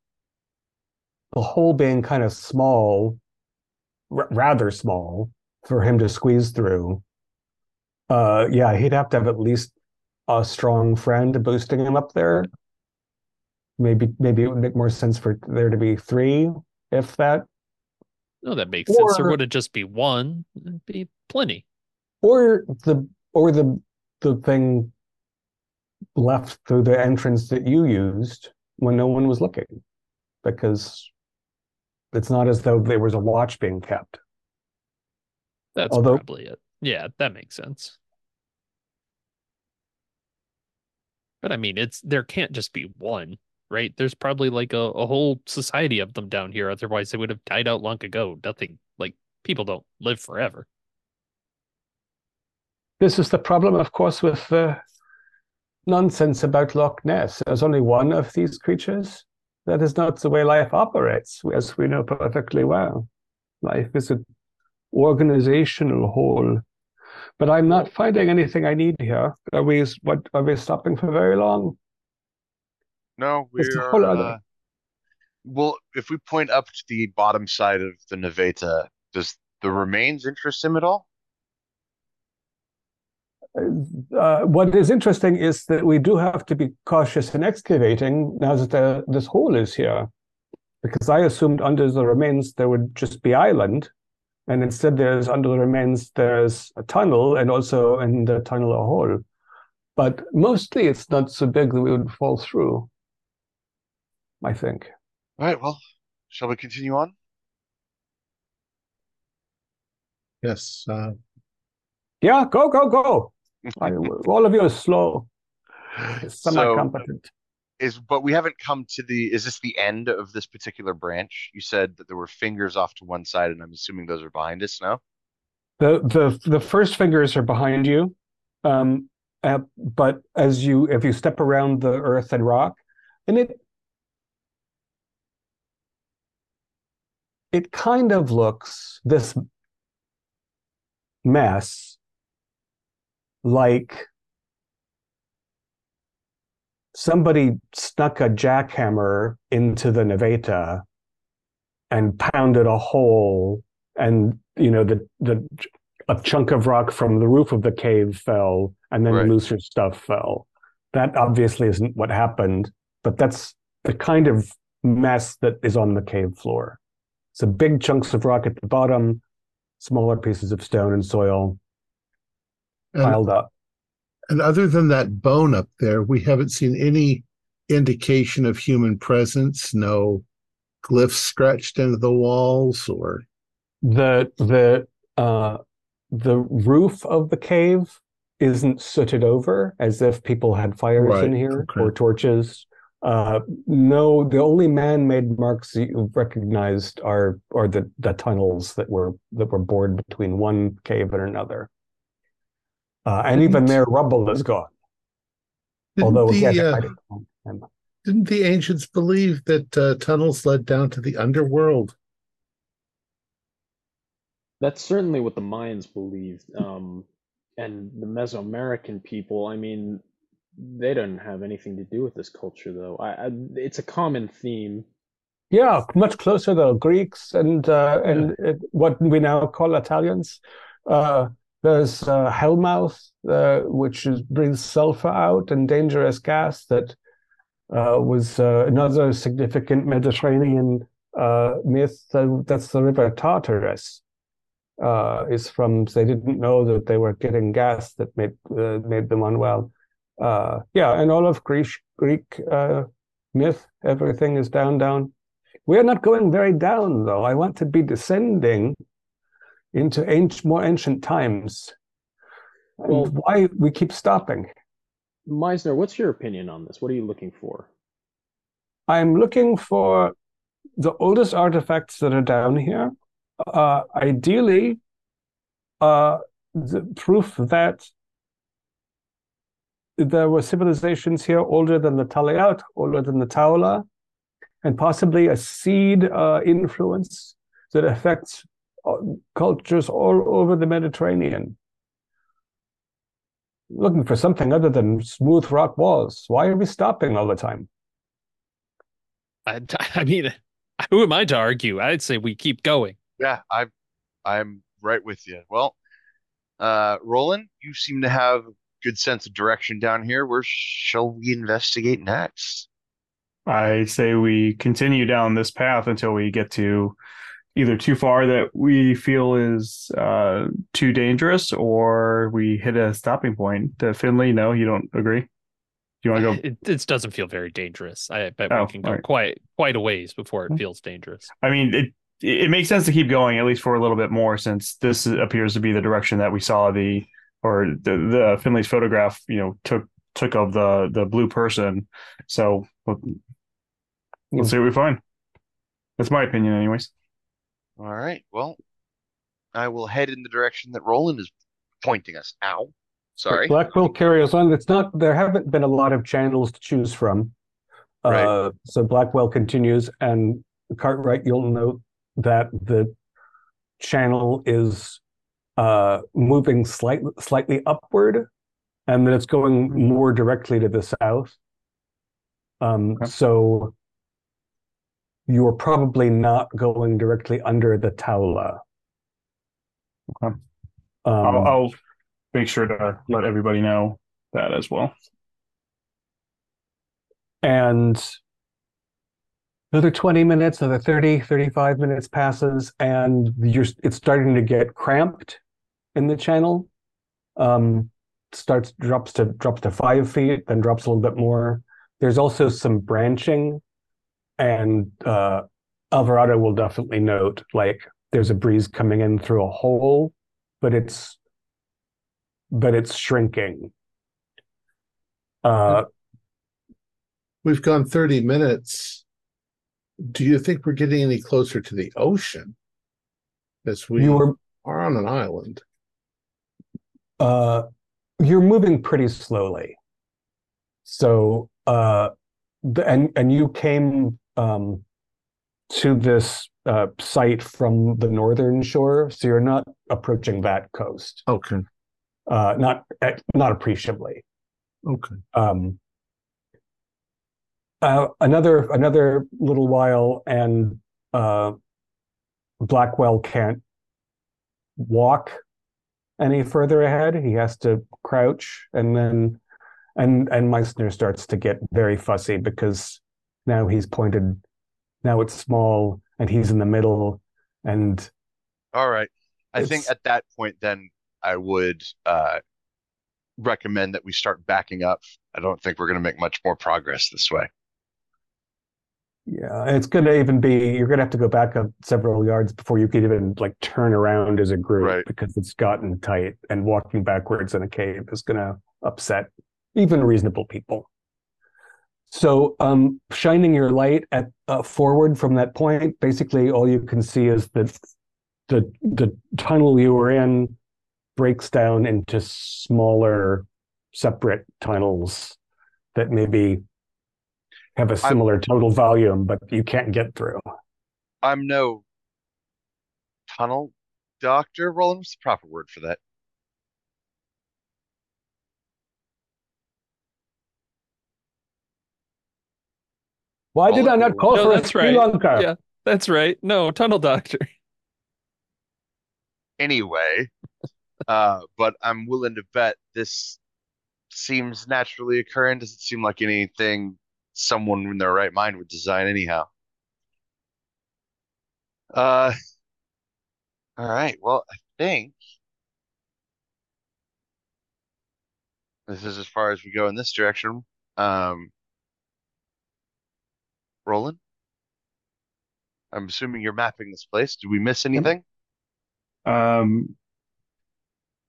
the hole being kind of small, r- rather small for him to squeeze through, uh, yeah, he'd have to have at least a strong friend boosting him up there. Maybe, maybe it would make more sense for there to be three, if that. No, that makes sense. There Or- wouldn't just be one; it'd be plenty. or the or the the thing left through the entrance that you used when no one was looking because it's not as though there was a watch being kept That's Although- probably it. Yeah, that makes sense. But I mean, it's there can't just be one, right? There's probably like a, a whole society of them down here. Otherwise, they would have died out long ago. Nothing like people don't live forever. This is the problem of course with the nonsense about loch ness. There's only one of these creatures. That is not the way life operates as we know perfectly well. Life is an organizational whole. But i'm not finding anything i need here. Are we what are we stopping for very long? No, It's a we're whole other- uh, well. If we point up to the bottom side of the Naveta, does the remains interest him at all? Uh, what is interesting is that we do have to be cautious in excavating now that the, this hole is here, because I assumed under the remains there would just be island, and instead there's under the remains there's a tunnel and also in the tunnel a hole, but mostly it's not so big that we would fall through. I think. All right. Well, shall we continue on? Yes. Uh, Yeah, go go go. I, all of you are slow, semi-competent. Is but we haven't come to the. Is this the end of this particular branch? You said that there were fingers off to one side, and I'm assuming those are behind us now. The the the first fingers are behind you, um, uh, but as you if you step around the earth and rock, and it it kind of looks this mess like somebody snuck a jackhammer into the Naveta and pounded a hole and you know the the a chunk of rock from the roof of the cave fell and then Right. looser stuff fell. That obviously isn't what happened but that's the kind of mess that is on the cave floor. So big chunks of rock at the bottom smaller pieces of stone and soil and, piled up and other than that bone up there, we haven't seen any indication of human presence. No glyphs scratched into the walls, or the the uh the roof of the cave isn't sooted over as if people had fires Right, in here okay. or torches uh no the only man-made marks you've recognized are are the the tunnels that were that were bored between one cave and another uh and even their rubble is gone although the, again, uh, I don't know. Didn't the ancients believe that uh, tunnels led down to the underworld? That's certainly what the Mayans believed. Um, and the Mesoamerican people, I mean, they don't have anything to do with this culture, though. I, I, it's a common theme. Yeah, much closer to Greeks and uh, and uh, what we now call Italians. Uh, there's uh, Hellmouth, uh, which is, breathes sulfur out and dangerous gas that uh, was uh, another significant Mediterranean uh, myth. That's the river Tartarus. Uh, is from they didn't know that they were getting gas that made made them unwell. Yeah, and all of Greek Greek myth, everything is down, down. We're not going very down, though. I want to be descending into ancient, more ancient times. And Well- why we keep stopping? Meissner, what's your opinion on this? What are you looking for? I'm looking for the oldest artifacts that are down here. Uh, ideally, uh, the proof that there were civilizations here older than the Talayot, older than the Taula, and possibly a seed uh, influence that affects cultures all over the Mediterranean. Looking for something other than smooth rock walls. Why are we stopping all the time? I, I mean, who am I to argue? I'd say we keep going. Yeah, I, I'm right with you. Well, uh, Roland, you seem to have a good sense of direction down here. Where shall we investigate next? I say we continue down this path until we get to either too far that we feel is uh, too dangerous, or we hit a stopping point. Uh, Finley, no, you don't agree. Do you want to go? It, it doesn't feel very dangerous. I bet Oh, we can go alright. quite quite a ways before it Hmm. feels dangerous. I mean, it it makes sense to keep going at least for a little bit more, since this appears to be the direction that we saw the or the the Finley's photograph, you know, took took of the the blue person. So let- let's see what we find. That's my opinion, anyways. All right. Well, I will head in the direction that Roland is pointing us. Ow. Sorry. Blackwell carries on. It's not. There haven't been a lot of channels to choose from. Right. Uh, so Blackwell continues, and Cartwright, you'll note that the channel is uh, moving slightly slightly upward, and that it's going more directly to the south. Um, Okay. So you're probably not going directly under the Taula. Okay. Um, I'll, I'll make sure to let everybody know that as well. and another 20 minutes another 30 35 minutes passes and you're it's starting to get cramped in the channel um starts drops to drops to five feet then drops a little bit more there's also some branching and uh alvarado will definitely note like there's a breeze coming in through a hole but it's but it's shrinking uh We've gone 30 minutes. Do you think we're getting any closer to the ocean? As we are on an island. uh you're moving pretty slowly so uh the, and and you came um to this uh site from the northern shore so you're not approaching that coast Okay. uh not eh, not appreciably Okay. um uh, another another little while and uh blackwell can't walk any further ahead he has to crouch and then and and meissner starts to get very fussy because now he's pointed now it's small and he's in the middle and All right. I think at that point, then I would uh, recommend that we start backing up. I don't think we're going to make much more progress this way. Yeah, it's gonna even be you're gonna have to go back up several yards before you could even like turn around as a group Right. because it's gotten tight and walking backwards in a cave is gonna upset even reasonable people. So, um, shining your light at uh, forward from that point, basically all you can see is that the the tunnel you were in breaks down into smaller, separate tunnels that maybe have a similar total volume, but you can't get through. I'm no tunnel doctor. Roland, what's the proper word for that? Why did I not call No, for a that's right. spelunker? Yeah, that's right. No, tunnel doctor. Anyway, uh, but I'm willing to bet this seems naturally occurring. Doesn't seem like anything someone in their right mind would design anyhow. Uh, all right. Well, I think this is as far as we go in this direction. Um, Roland, I'm assuming you're mapping this place. Did we miss anything? Um,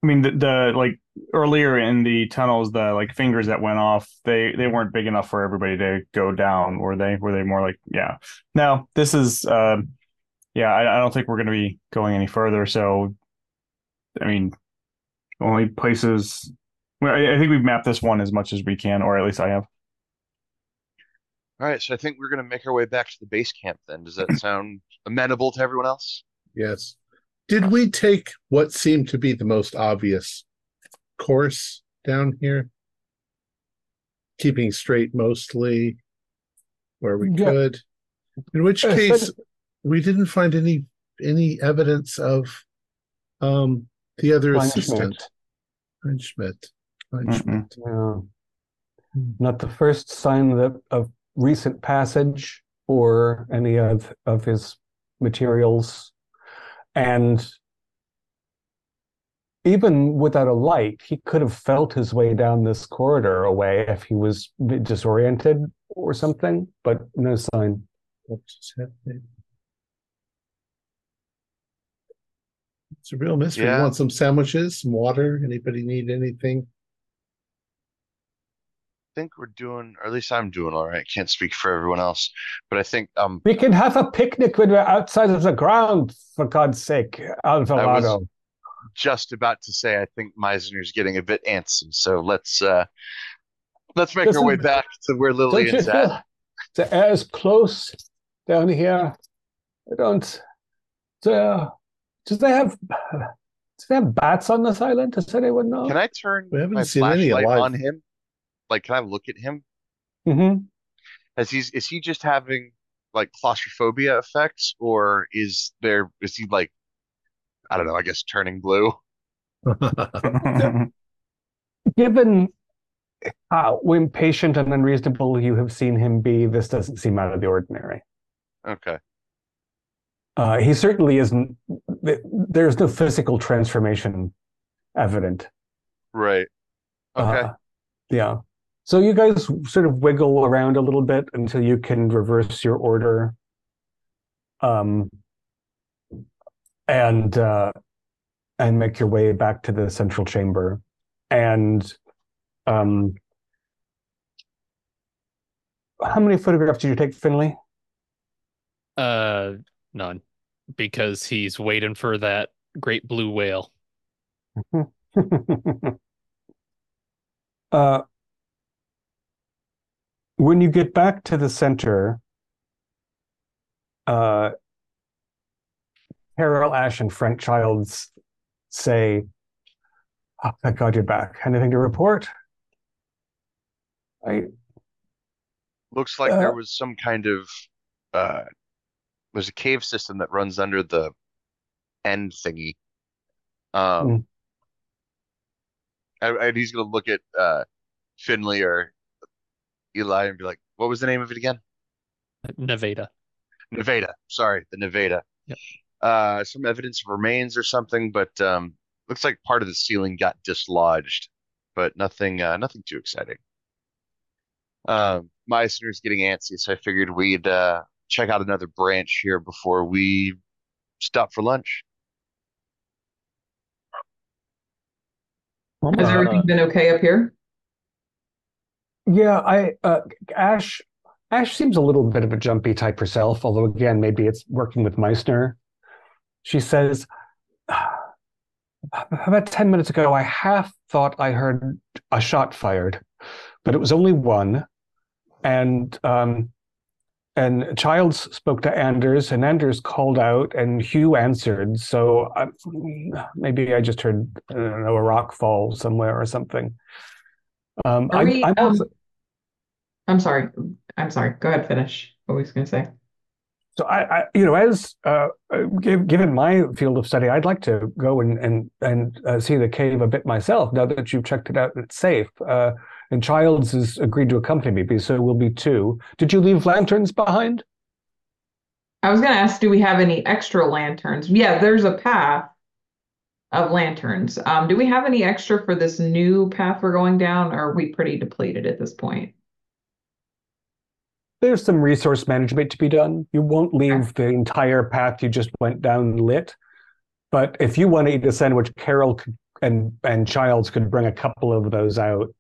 I mean, the, the like earlier in the tunnels, the like fingers that went off, they they weren't big enough for everybody to go down, were they? Were they more like, yeah. No, this is, uh, yeah. I, I don't think we're going to be going any further. So, I mean, only places. Well, I, I think we've mapped this one as much as we can, or at least I have. All right, so I think we're going to make our way back to the base camp then. Does that sound amenable to everyone else? Yes. Did we take what seemed to be the most obvious course down here? Keeping straight mostly where we Yeah. could. In which case we didn't find any any evidence of um the other Kleinschmidt. assistant. Kleinschmidt. Kleinschmidt. Yeah. Not the first sign that of recent passage or any of of his materials and even without a light, he could have felt his way down this corridor away if he was disoriented or something, but no sign. What's happening? It's a real mystery. You Yeah. want some sandwiches, some water? Anybody need anything? I think we're doing, or at least I'm doing all right. Can't speak for everyone else, but I think um We can have a picnic when we're outside of the ground, for God's sake, Alvarado. just about to say I think Meissner's getting a bit antsy. So let's uh let's make our Doesn't- way back to where Don't you Lillian's at. feel the air is close down here? I don't. Uh, do they have? Do they have bats on this island? Does anyone know? Can I turn We haven't my seen any flashlight alive. on him? Like, can I look at him? Mhm. As he's is he just having like claustrophobia effects, or is there is he like I don't know, I guess turning blue? Given how impatient and unreasonable you have seen him be, this doesn't seem out of the ordinary. Okay. Uh, he certainly isn't. There's no physical transformation evident. Right. Okay. Uh, yeah. So you guys sort of wiggle around a little bit until you can reverse your order. Um, and uh, and make your way back to the central chamber. And um, how many photographs did you take, Finley? Uh, none, because he's waiting for that great blue whale. uh, when you get back to the center, uh, Carol, Ash, and Frank Childs say, oh, thank God you're back. Anything to report? I, Looks like there Uh, was some kind of uh there's a cave system that runs under the end thingy. Um Mm. and, and he's gonna look at uh Finley or Eli and be like, what was the name of it again? Nevada. Nevada. Sorry, the Nevada. Yep. Uh some evidence of remains or something, but um looks like part of the ceiling got dislodged, but nothing uh nothing too exciting. Um Meissner's getting antsy, so I figured we'd uh check out another branch here before we stop for lunch. Has Uh, everything been okay up here? Yeah, I, uh, Ash, Ash seems a little bit of a jumpy type herself, although again, maybe it's working with Meissner. She says, about 10 minutes ago, I half thought I heard a shot fired, but it was only one. And um, and Childs spoke to Anders, and Anders called out, and Hugh answered. So I, maybe I just heard I don't know a rock fall somewhere or something. Um, I, we, um, also, I'm sorry. I'm sorry. Go ahead, finish. What were you going to say? So I, I, you know, as uh, uh, given my field of study, I'd like to go and and and uh, see the cave a bit myself. Now that you've checked it out, it's safe. Uh, and Childs has agreed to accompany me, so we'll be two. Did you leave lanterns behind? I was going to ask, do we have any extra lanterns? Yeah, there's a path of lanterns. Um, do we have any extra for this new path we're going down, or are we pretty depleted at this point? There's some resource management to be done. You won't leave the entire path you just went down lit, but if you want to eat a sandwich, Carol and and Childs could bring a couple of those out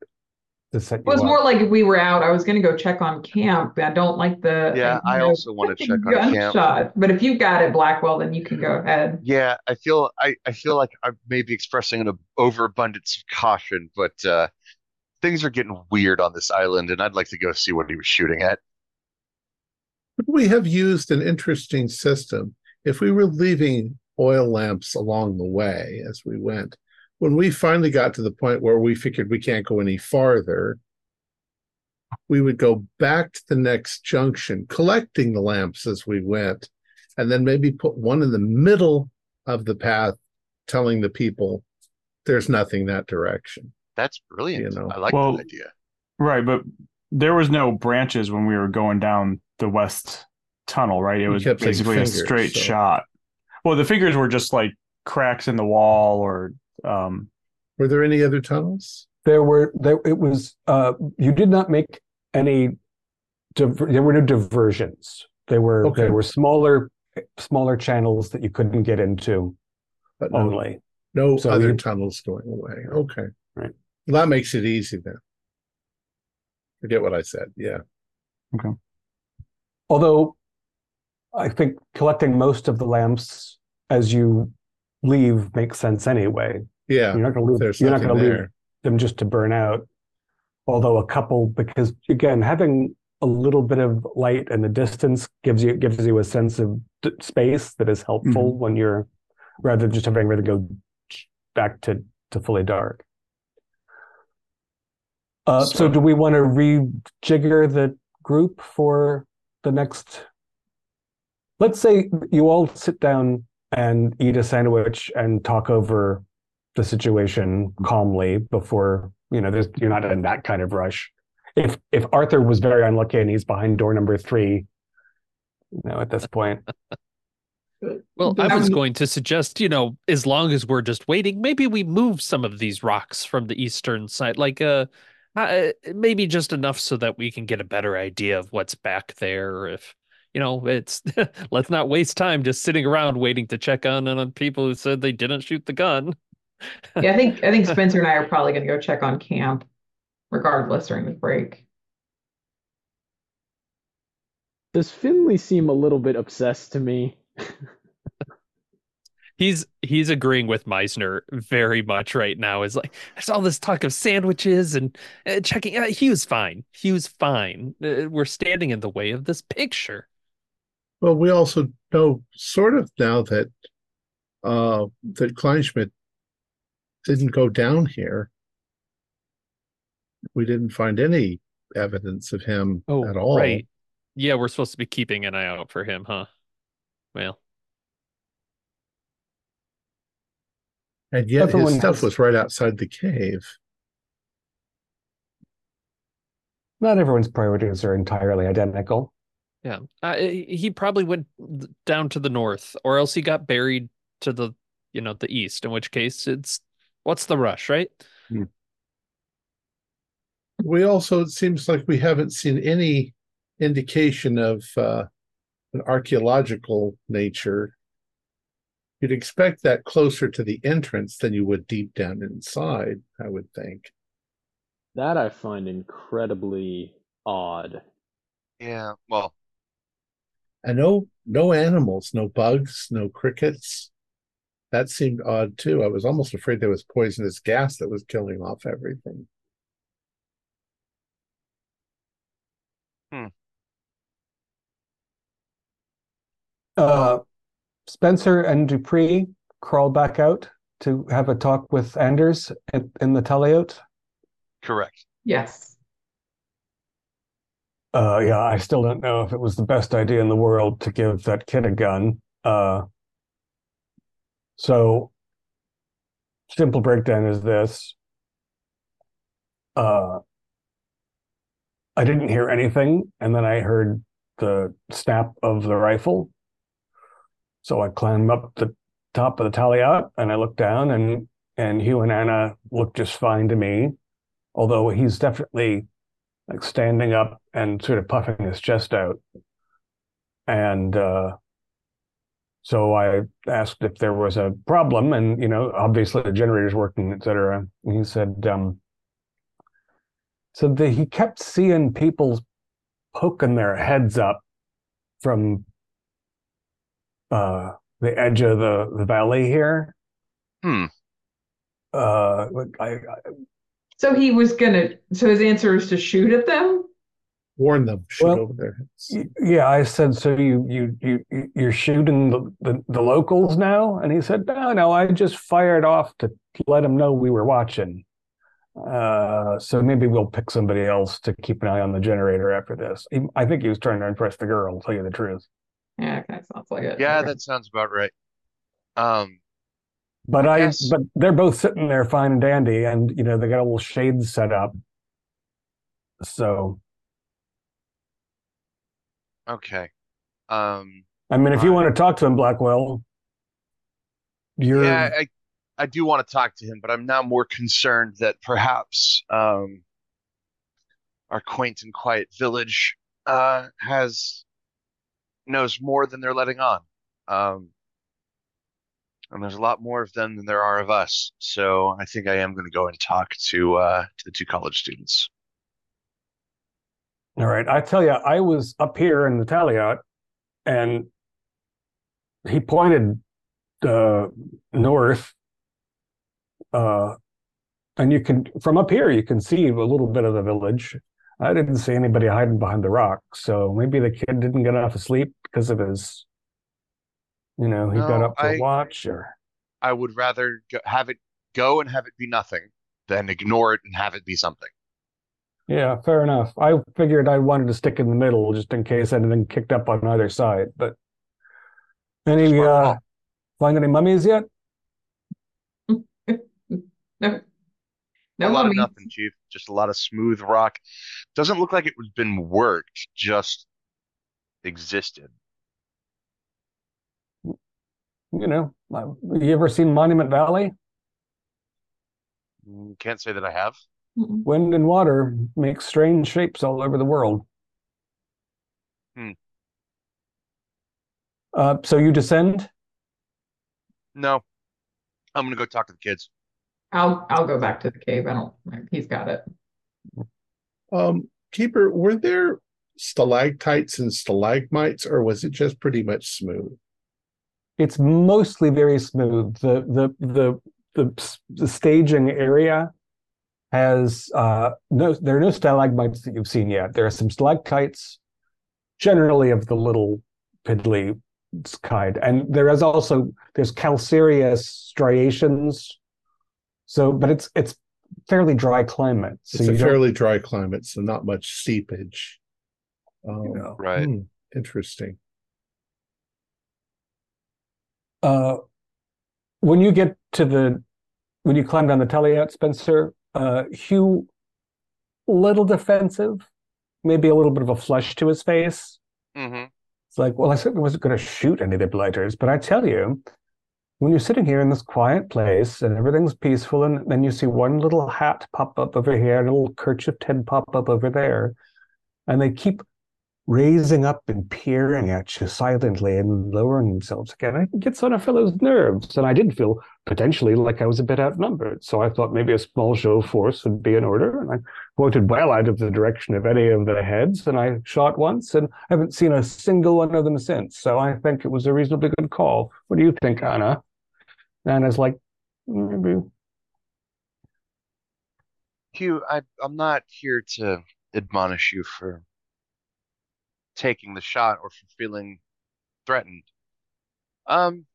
to set It you was up. more like if we were out, I was going to go check on camp. I don't like the Yeah, I idea also want to check on camp. gunshot. But if you've got it, Blackwell, then you can go ahead. Yeah, I feel I, I feel like I may be expressing an overabundance of caution, but uh, things are getting weird on this island, and I'd like to go see what he was shooting at. Would we have used an interesting system if we were leaving oil lamps along the way as we went? When we finally got to the point where we figured we can't go any farther, we would go back to the next junction, collecting the lamps as we went, and then maybe put one in the middle of the path, telling the people there's nothing that direction. That's brilliant. You know. I like Well, that idea. Right, but there was no branches when we were going down the west tunnel, right? It You was basically fingers, a straight so- shot. Well, the figures were just like cracks in the wall, or um, Were there any other tunnels? There were there it was uh you did not make any diver, there were no diversions. There were Okay. there were smaller smaller channels that you couldn't get into But no, only. no So other you- tunnels going away. Okay. Right. Well, that makes it easy then. Forget what I said. Yeah. Although I think collecting most of the lamps as you leave makes sense anyway. Yeah. You're not going to leave. There's You're not going to leave them just to burn out. Although a couple, because again, having a little bit of light in the distance gives you gives you a sense of d- space that is helpful when you're rather than just having everything go back to to fully dark. Uh, so, So- do we want to rejigger the group for the next? Let's say you all sit down and eat a sandwich and talk over the situation calmly before you know there's you're not in that kind of rush if if arthur was very unlucky and he's behind door number three you know at this point Well, I was going to suggest, you know, as long as we're just waiting, maybe we move some of these rocks from the eastern side, like uh, uh maybe just enough so that we can get a better idea of what's back there. If you know, it's let's not waste time just sitting around waiting to check on on people who said they didn't shoot the gun. Yeah, I think I think Spencer and I are probably gonna go check on camp regardless during the break. Does Finley seem a little bit obsessed to me? He's he's agreeing with Meissner very much right now. Is like there's all this talk of sandwiches and uh, checking. Uh, he was fine. He was fine. Uh, we're standing in the way of this picture. Well, we also know sort of now that uh that Kleinschmidt didn't go down here. We didn't find any evidence of him at all. Oh. Yeah, we're supposed to be keeping an eye out for him, huh? Well, And yet Everyone his stuff has- was right outside the cave. not everyone's priorities are entirely identical yeah. Uh, he probably went down to the north, or else he got buried to the, you know, the east. In which case, it's what's the rush, right? We also, it seems like we haven't seen any indication of uh, an archaeological nature. You'd expect that closer to the entrance than you would deep down inside, I would think. That I find incredibly odd. Yeah, well, And no, no animals, no bugs, no crickets. That seemed odd too. I was almost afraid there was poisonous gas that was killing off everything. Hmm. Uh spencer and dupree crawl back out to have a talk with anders in, in the talayot correct. Yes. Uh, yeah, I still don't know if it was the best idea in the world to give that kid a gun. Uh, so, simple breakdown is this. Uh, I didn't hear anything, and then I heard the snap of the rifle. So I climbed up the top of the talayot and I looked down, and and Hugh and Anna looked just fine to me, although he's definitely like standing up and sort of puffing his chest out. And uh, so I asked if there was a problem, and you know, obviously the generator's working, et cetera. And he said, um, so that he kept seeing people poking their heads up from uh, the edge of the, the valley here. Hmm. Uh, I, I, So he was gonna, so his answer is to shoot at them? Warn them, shoot Well, over their heads. Yeah, I said, so you you you you- you're shooting the, the the locals now? And he said, no, no, I just fired off to let them know we were watching. Uh, so maybe we'll pick somebody else to keep an eye on the generator after this. He, I think he was trying to impress the girl, to tell you the truth. Yeah, kind of sounds like it. Yeah, Okay. that sounds about right. Um, But I I, guess- but they're both sitting there fine and dandy, and you know they got a little shade set up. So okay. Um, I mean, if you want to talk to him, Blackwell, you're Yeah, I, I do want to talk to him, but I'm now more concerned that perhaps um, our quaint and quiet village uh, has knows more than they're letting on. Um, and there's a lot more of them than there are of us. So I think I am going to go and talk to uh, to the two college students. all right. I tell you, I was up here in the Talayot, and he pointed uh, north, uh, and you can from up here you can see a little bit of the village. I didn't see anybody hiding behind the rock, so maybe the kid didn't get enough sleep because of his, you know, he got up for I- watch or. I would rather go, have it go and have it be nothing than ignore it and have it be something. Yeah, fair enough. I figured I wanted to stick in the middle just in case anything kicked up on either side. But any Smart uh call. find any mummies yet? No, a no lot of nothing, Chief. Just a lot of smooth rock. Doesn't look like it was been worked, just existed. You know, uh, you ever seen Monument Valley? Mm, Can't say that I have. Wind and water make strange shapes all over the world. Hmm. Uh, so you descend? No. I'm gonna go talk to the kids. I'll I'll go back to the cave. I don't. He's got it. Um, Keeper, were there stalactites and stalagmites, or was it just pretty much smooth? It's mostly very smooth. The the the the, the staging area has uh no there are no stalagmites that you've seen yet. There are some stalactites, generally of the little piddly kind, and there is also there's calcareous striations. So, but it's it's fairly dry climate. So It's a fairly dry climate, so not much seepage. Um, know. Right. hmm, interesting. uh, when you get to the when you climb down the Talayot, Spencer, uh, Hugh, little defensive, maybe a little bit of a flush to his face. Mm-hmm. It's like, well, I certainly wasn't going to shoot any of the blighters, but I tell you, when you're sitting here in this quiet place and everything's peaceful, and then you see one little hat pop up over here and a little kerchief head pop up over there, and they keep raising up and peering at you silently and lowering themselves again. It gets on a fellow's nerves, and I did feel potentially like I was a bit outnumbered. So I thought maybe a small show of force would be in order, and I pointed well out of the direction of any of the heads, and I shot once, and I haven't seen a single one of them since. So I think it was a reasonably good call. What do you think, Anna? Anna's like, maybe. Hugh, I, I'm not here to admonish you for taking the shot or for feeling threatened. Um,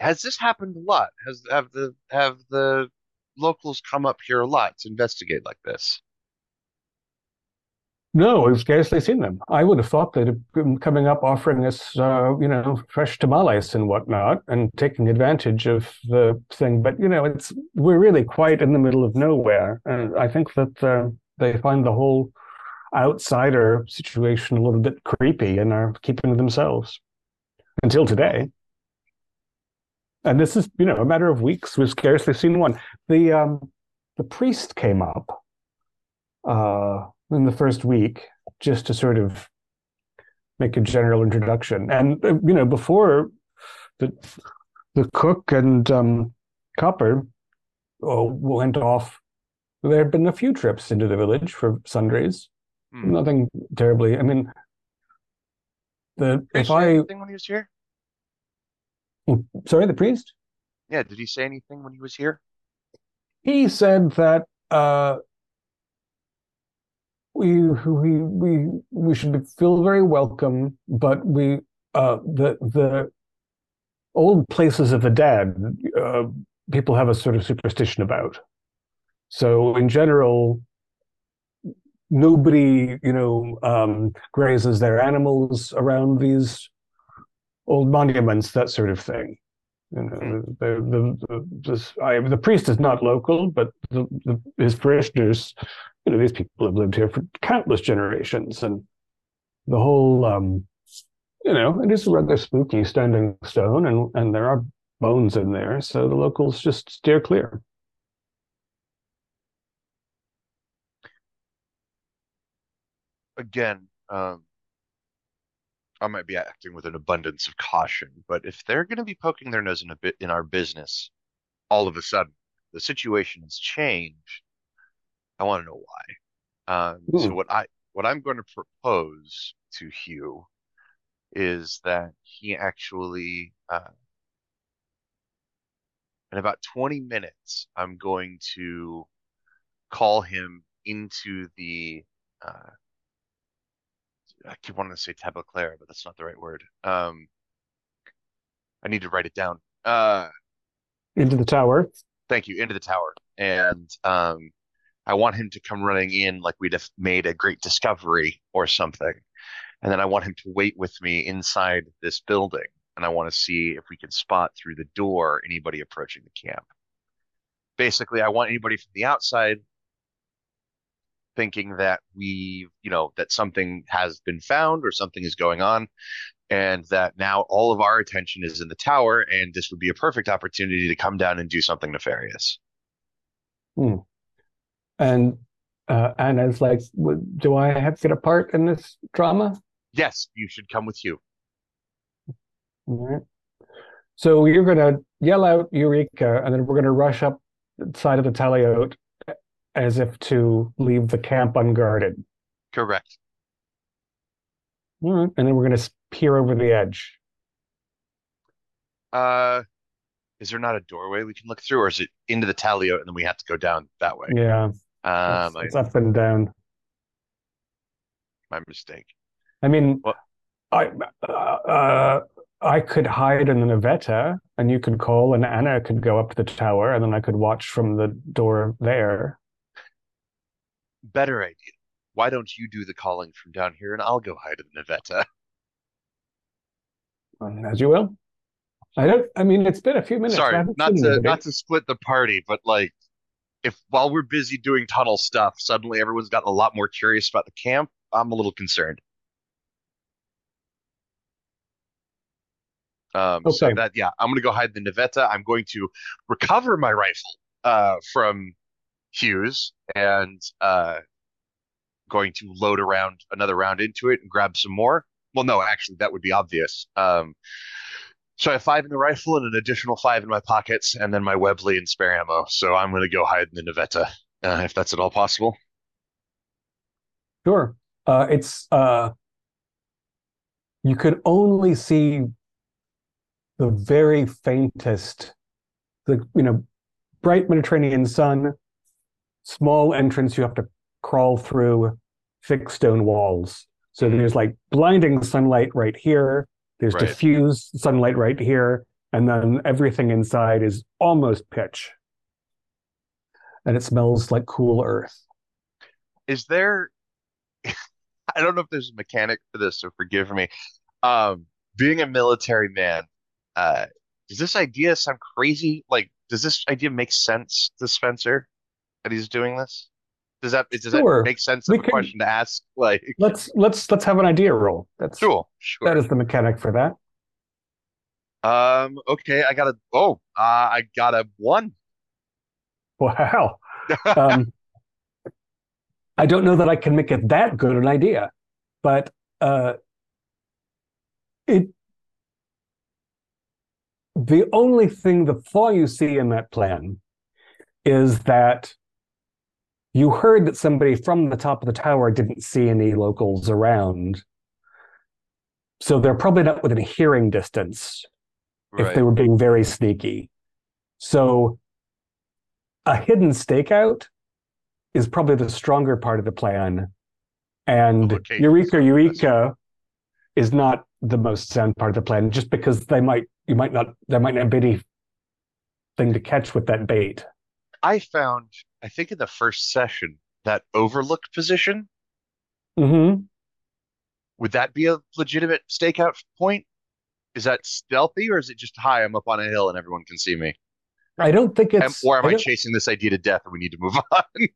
has this happened a lot? Has have the have the locals come up here a lot to investigate like this? No, we've scarcely seen them. I would have thought they'd have been coming up offering us, uh, you know, fresh tamales and whatnot, and taking advantage of the thing. But you know, it's we're really quite in the middle of nowhere, and I think that uh, they find the whole outsider situation a little bit creepy and are keeping to themselves until today. And this is, you know, a matter of weeks. We've scarcely seen one. The um, the priest came up. Uh, in the first week just to sort of make a general introduction. And uh, you know, before the the cook and um, Copper oh, went off, there had been a few trips into the village for sundries. Hmm. Nothing terribly. I mean, the Did if I anything when he was here? sorry, the priest. Yeah, did he say anything when he was here? He said that uh, we we we we should feel very welcome, but we uh, the the old places of the dead uh, people have a sort of superstition about. So in general, nobody you know um, grazes their animals around these old monuments, that sort of thing. You know, the the the, this, I, the priest is not local, but the, the his parishioners, you know, these people have lived here for countless generations, and the whole, um, you know, it is a rather spooky standing stone, and and there are bones in there, so the locals just steer clear. Again, um, I might be acting with an abundance of caution, but if they're going to be poking their nose in a bit in our business, all of a sudden the situation has changed. I want to know why. Um, so Hmm. what I what I'm going to propose to Hugh is that he actually, uh, in about 20 minutes, I'm going to call him into the. Uh, I keep wanting to say Tabaclair, but that's not the right word. Um, I need to write it down. Uh, Into the tower. thank you, into the tower. And um, I want him to come running in like we'd have made a great discovery or something. And then I want him to wait with me inside this building. And I want to see if we can spot through the door anybody approaching the camp. Basically, I want anybody from the outside thinking that we, you know, that something has been found or something is going on, and that now all of our attention is in the tower, and this would be a perfect opportunity to come down and do something nefarious. Hmm. And uh, Anna's like, do I have to get a part in this drama? Yes, you should come with you. All right. So you're gonna yell out Eureka, and then we're gonna rush up the side of the talayot as if to leave the camp unguarded. Correct. All right. And then we're gonna peer over the edge. Uh, is there not a doorway we can look through, or is it into the Talayot and then we have to go down that way? Yeah, Uh, it's, it's up and down. my mistake. I mean? I uh, uh, I could hide in the Naveta, and you could call, and Anna could go up to the tower, and then I could watch from the door there. Better idea. Why don't you do the calling from down here and I'll go hide in Naveta? Um, As you will. I don't. I mean, it's been a few minutes. Sorry, haven't to not to split the party, but like if while we're busy doing tunnel stuff, suddenly everyone's gotten a lot more curious about the camp, I'm a little concerned. Um, so that yeah, I'm gonna go hide the Naveta. I'm going to recover my rifle uh from Hughes and uh going to load around another round into it and grab some more. Well, no, actually that would be obvious. Um so I have five in the rifle and an additional five in my pockets, and then my Webley and spare ammo. So I'm gonna go hide in the Naveta, uh, if that's at all possible. Sure. Uh, it's uh, you could only see the very faintest, the you know, bright Mediterranean sun, small entrance you have to crawl through, thick stone walls. So Mhm. there's like blinding sunlight right here. There's Right. diffuse sunlight right here, and then everything inside is almost pitch. And it smells like cool earth. Is there? I don't know if there's a mechanic for this, so forgive me. Um, being a military man, uh, does this idea sound crazy? Like, does this idea make sense to Spencer that he's doing this? Does that does Sure. that make sense We a can- question to ask? Like, Let's let's let's have an idea roll. That's sure, that is the mechanic for that. Um, okay, I got a oh, uh, I got a one. Wow. Um, I don't know that I can make it that good an idea, but uh, it the only thing the flaw you see in that plan is that you heard that somebody from the top of the tower didn't see any locals around. So they're probably not within hearing distance if they were being very sneaky. So a hidden stakeout is probably the stronger part of the plan. And Eureka, Eureka is not the most sound part of the plan, just because they might you might not there might not be anything to catch with that bait. I found, I think in the first session, that overlooked position, hmm would that be a legitimate stakeout point? Is that stealthy or is it just high? I'm up on a hill and everyone can see me? I don't think Am- it's or am I I chasing this idea to death and we need to move on?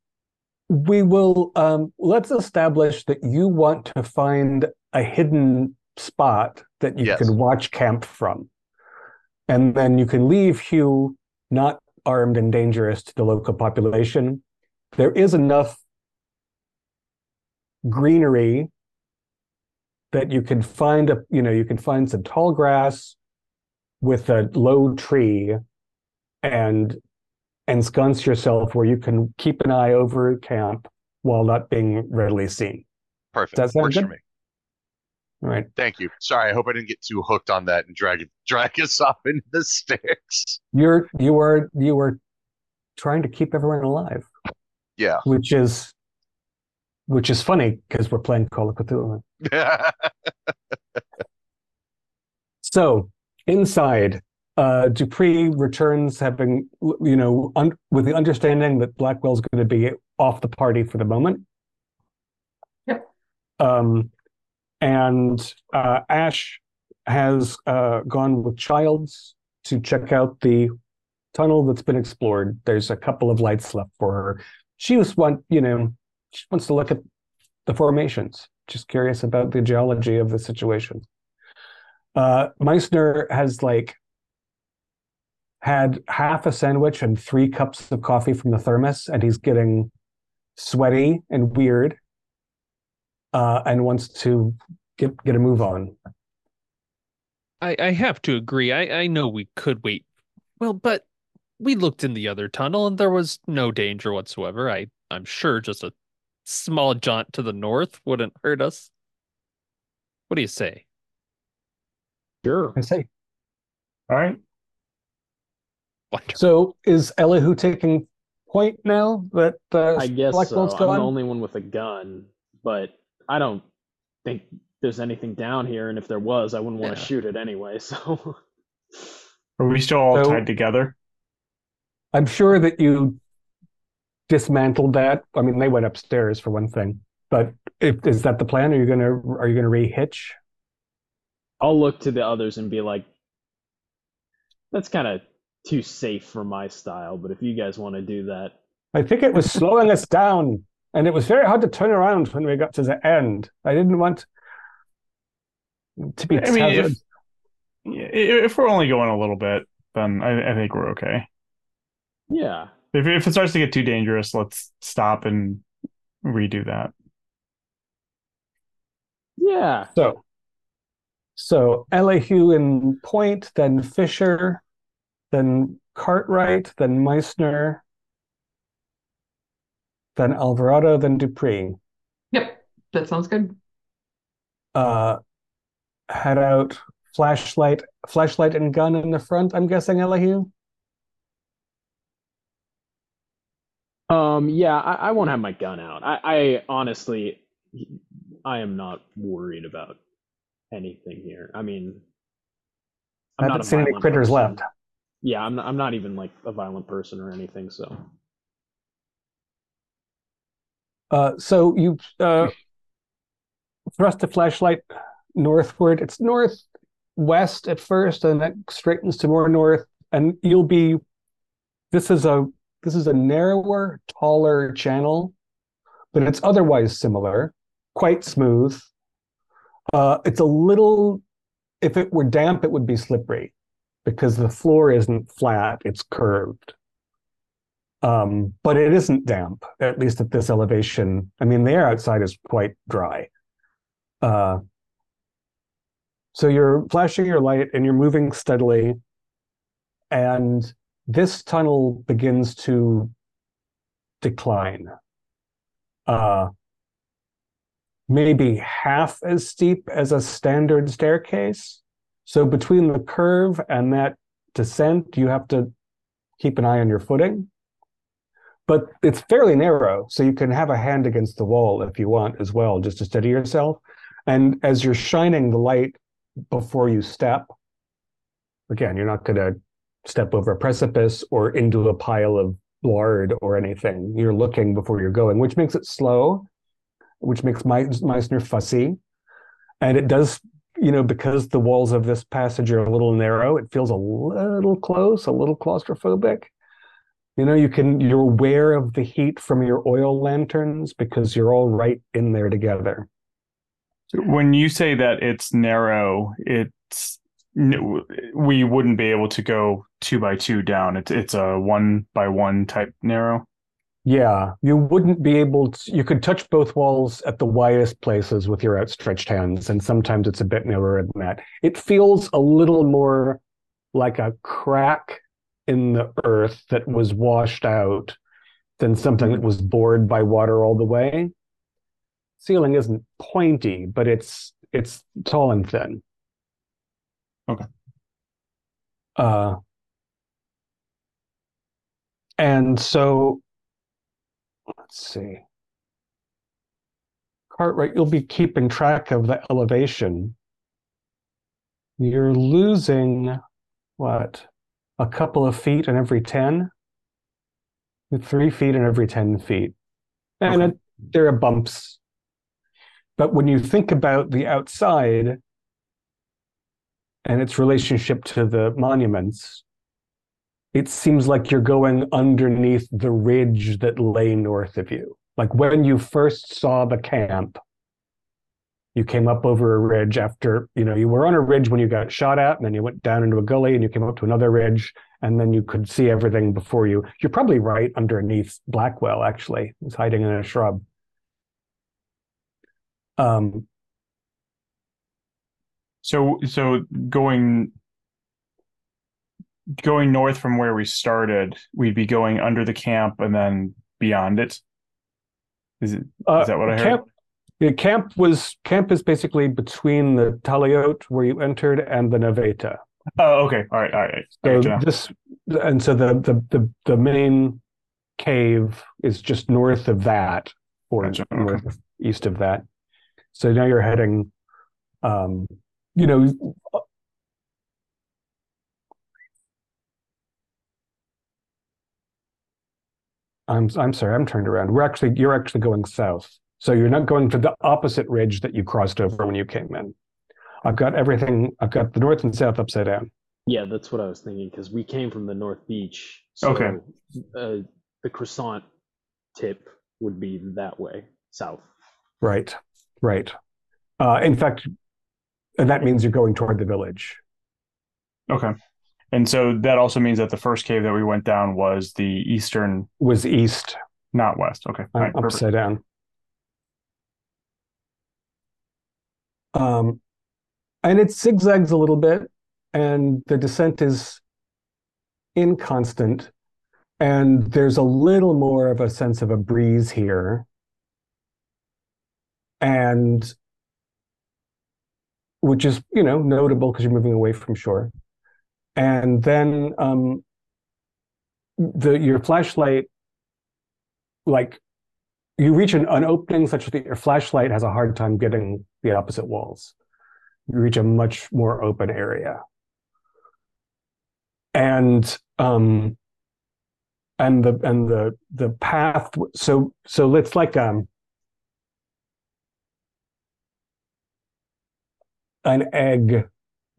we will um, let's establish that you want to find a hidden spot that you Yes. can watch camp from and then you can leave Hugh not armed and dangerous to the local population. There is enough greenery that you can find a you know you can find some tall grass with a low tree and ensconce yourself where you can keep an eye over camp while not being readily seen. Perfect. Does that sound Works for me. All right. Thank you. Sorry, I hope I didn't get too hooked on that and drag it, drag us off into the sticks. You're you were you were trying to keep everyone alive, Yeah. which is which is funny because we're playing Call of Cthulhu. So inside, uh, Dupree returns, having you know, un- with the understanding that Blackwell's going to be off the party for the moment. Yep. Um, and uh, Ash has uh, gone with Childs to check out the tunnel that's been explored. There's a couple of lights left for her. She just want, you know, she wants to look at the formations. Just curious about the geology of the situation. Uh, Meissner has like had half a sandwich and three cups of coffee from the thermos, and he's getting sweaty and weird, uh, and wants to get get a move on. I, I have to agree. I, I know we could wait. Well, but we looked in the other tunnel and there was no danger whatsoever. I, I'm sure just a small jaunt to the north wouldn't hurt us. What do you say? Sure. I say. All right. Wonderful. So is Elihu taking point now that uh, I guess so. I'm gone? the only one with a gun, but I don't think there's anything down here, and if there was, I wouldn't want to Yeah. shoot it anyway. So Are we still all So- tied together? I'm sure that you dismantled that. I mean, they went upstairs for one thing. But if, is that the plan? Are you gonna are you gonna rehitch? I'll look to the others and be like, "That's kind of too safe for my style." But if you guys want to do that, I think it was slowing us down, and it was very hard to turn around when we got to the end. I didn't want to be I mean, if- tethered. Yeah, i- If we're only going a little bit, then I, I think we're okay. yeah, If if it starts to get too dangerous, let's stop and redo that. yeah. So, so Elihu in point, then Fisher, then Cartwright, then Meissner, then Alvarado, then Dupree. Yep, that sounds good. Uh, head out, flashlight, flashlight and gun in the front. I'm guessing Elihu. Um, yeah, I, I won't have my gun out. I, I honestly, I am not worried about anything here. I mean, I I'm haven't not seen any violent critters person. left. Yeah, I'm not, I'm not even like a violent person or anything. So Uh, so you uh, thrust the flashlight northward. It's northwest at first, and that straightens to more north, and you'll be. This is a this is a narrower, taller channel, but it's otherwise similar, quite smooth. Uh, it's a little. If it were damp, it would be slippery, because the floor isn't flat; it's curved. Um, but it isn't damp, at least at this elevation. I mean, the air outside is quite dry. Uh, so you're flashing your light and you're moving steadily, and this tunnel begins to decline. Uh, maybe half as steep as a standard staircase. So between the curve and that descent, you have to keep an eye on your footing but it's fairly narrow, so you can have a hand against the wall if you want as well, just to steady yourself. And as you're shining the light before you step, again, you're not going to step over a precipice or into a pile of lard or anything. You're looking before you're going, which makes it slow, which makes Meis- Meissner fussy. And it does, you know, because the walls of this passage are a little narrow, it feels a little close, a little claustrophobic. You know, you can you're aware of the heat from your oil lanterns because you're all right in there together. When you say that it's narrow, it's we wouldn't be able to go two by two down. It's it's a one by one type narrow. Yeah, you wouldn't be able to, you could touch both walls at the widest places with your outstretched hands, and sometimes it's a bit narrower than that. It feels a little more like a crack in the earth that was washed out than something that was bored by water all the way. Ceiling isn't pointy, but it's it's tall and thin. Okay. Uh, and so let's see. Cartwright, you'll be keeping track of the elevation. You're losing what? A couple of feet in every 10? Three feet in every 10 feet. And Okay. it, there are bumps. But when you think about the outside and its relationship to the monuments, it seems like you're going underneath the ridge that lay north of you. Like when you first saw the camp, you came up over a ridge after, you know, you were on a ridge when you got shot at, and then you went down into a gully and you came up to another ridge, and then you could see everything before you. You're probably right underneath Blackwell, actually. It's hiding in a shrub. Um, So so going going north from where we started, we'd be going under the camp and then beyond it. Is it Uh, is that what I heard? camp, yeah, camp was camp is basically between the Talayot where you entered and the Naveta. Oh, okay. All right, all right. So this and so the the the, the main cave is just north of that or Gotcha, okay. north east of that. So now you're heading um you know I'm I'm sorry, I'm turned around. We're actually you're actually going south. So you're not going to the opposite ridge that you crossed over when you came in. I've got everything, I've got the north and south upside down. Yeah, that's what I was thinking because we came from the North Beach. So, Okay. Uh, the croissant tip would be that way, south. Right, right. Uh, in fact, and that means you're going toward the village. Okay. And so that also means that the first cave that we went down was the eastern, Was east, not west. Okay. All I'm perfect. upside down. Um, and it zigzags a little bit, and the descent is inconstant, and there's a little more of a sense of a breeze here. And which is, you know, notable because you're moving away from shore. And then um, the your flashlight, like you reach an, an opening such that your flashlight has a hard time getting the opposite walls. You reach a much more open area. And um and the and the the path so so it's like um an egg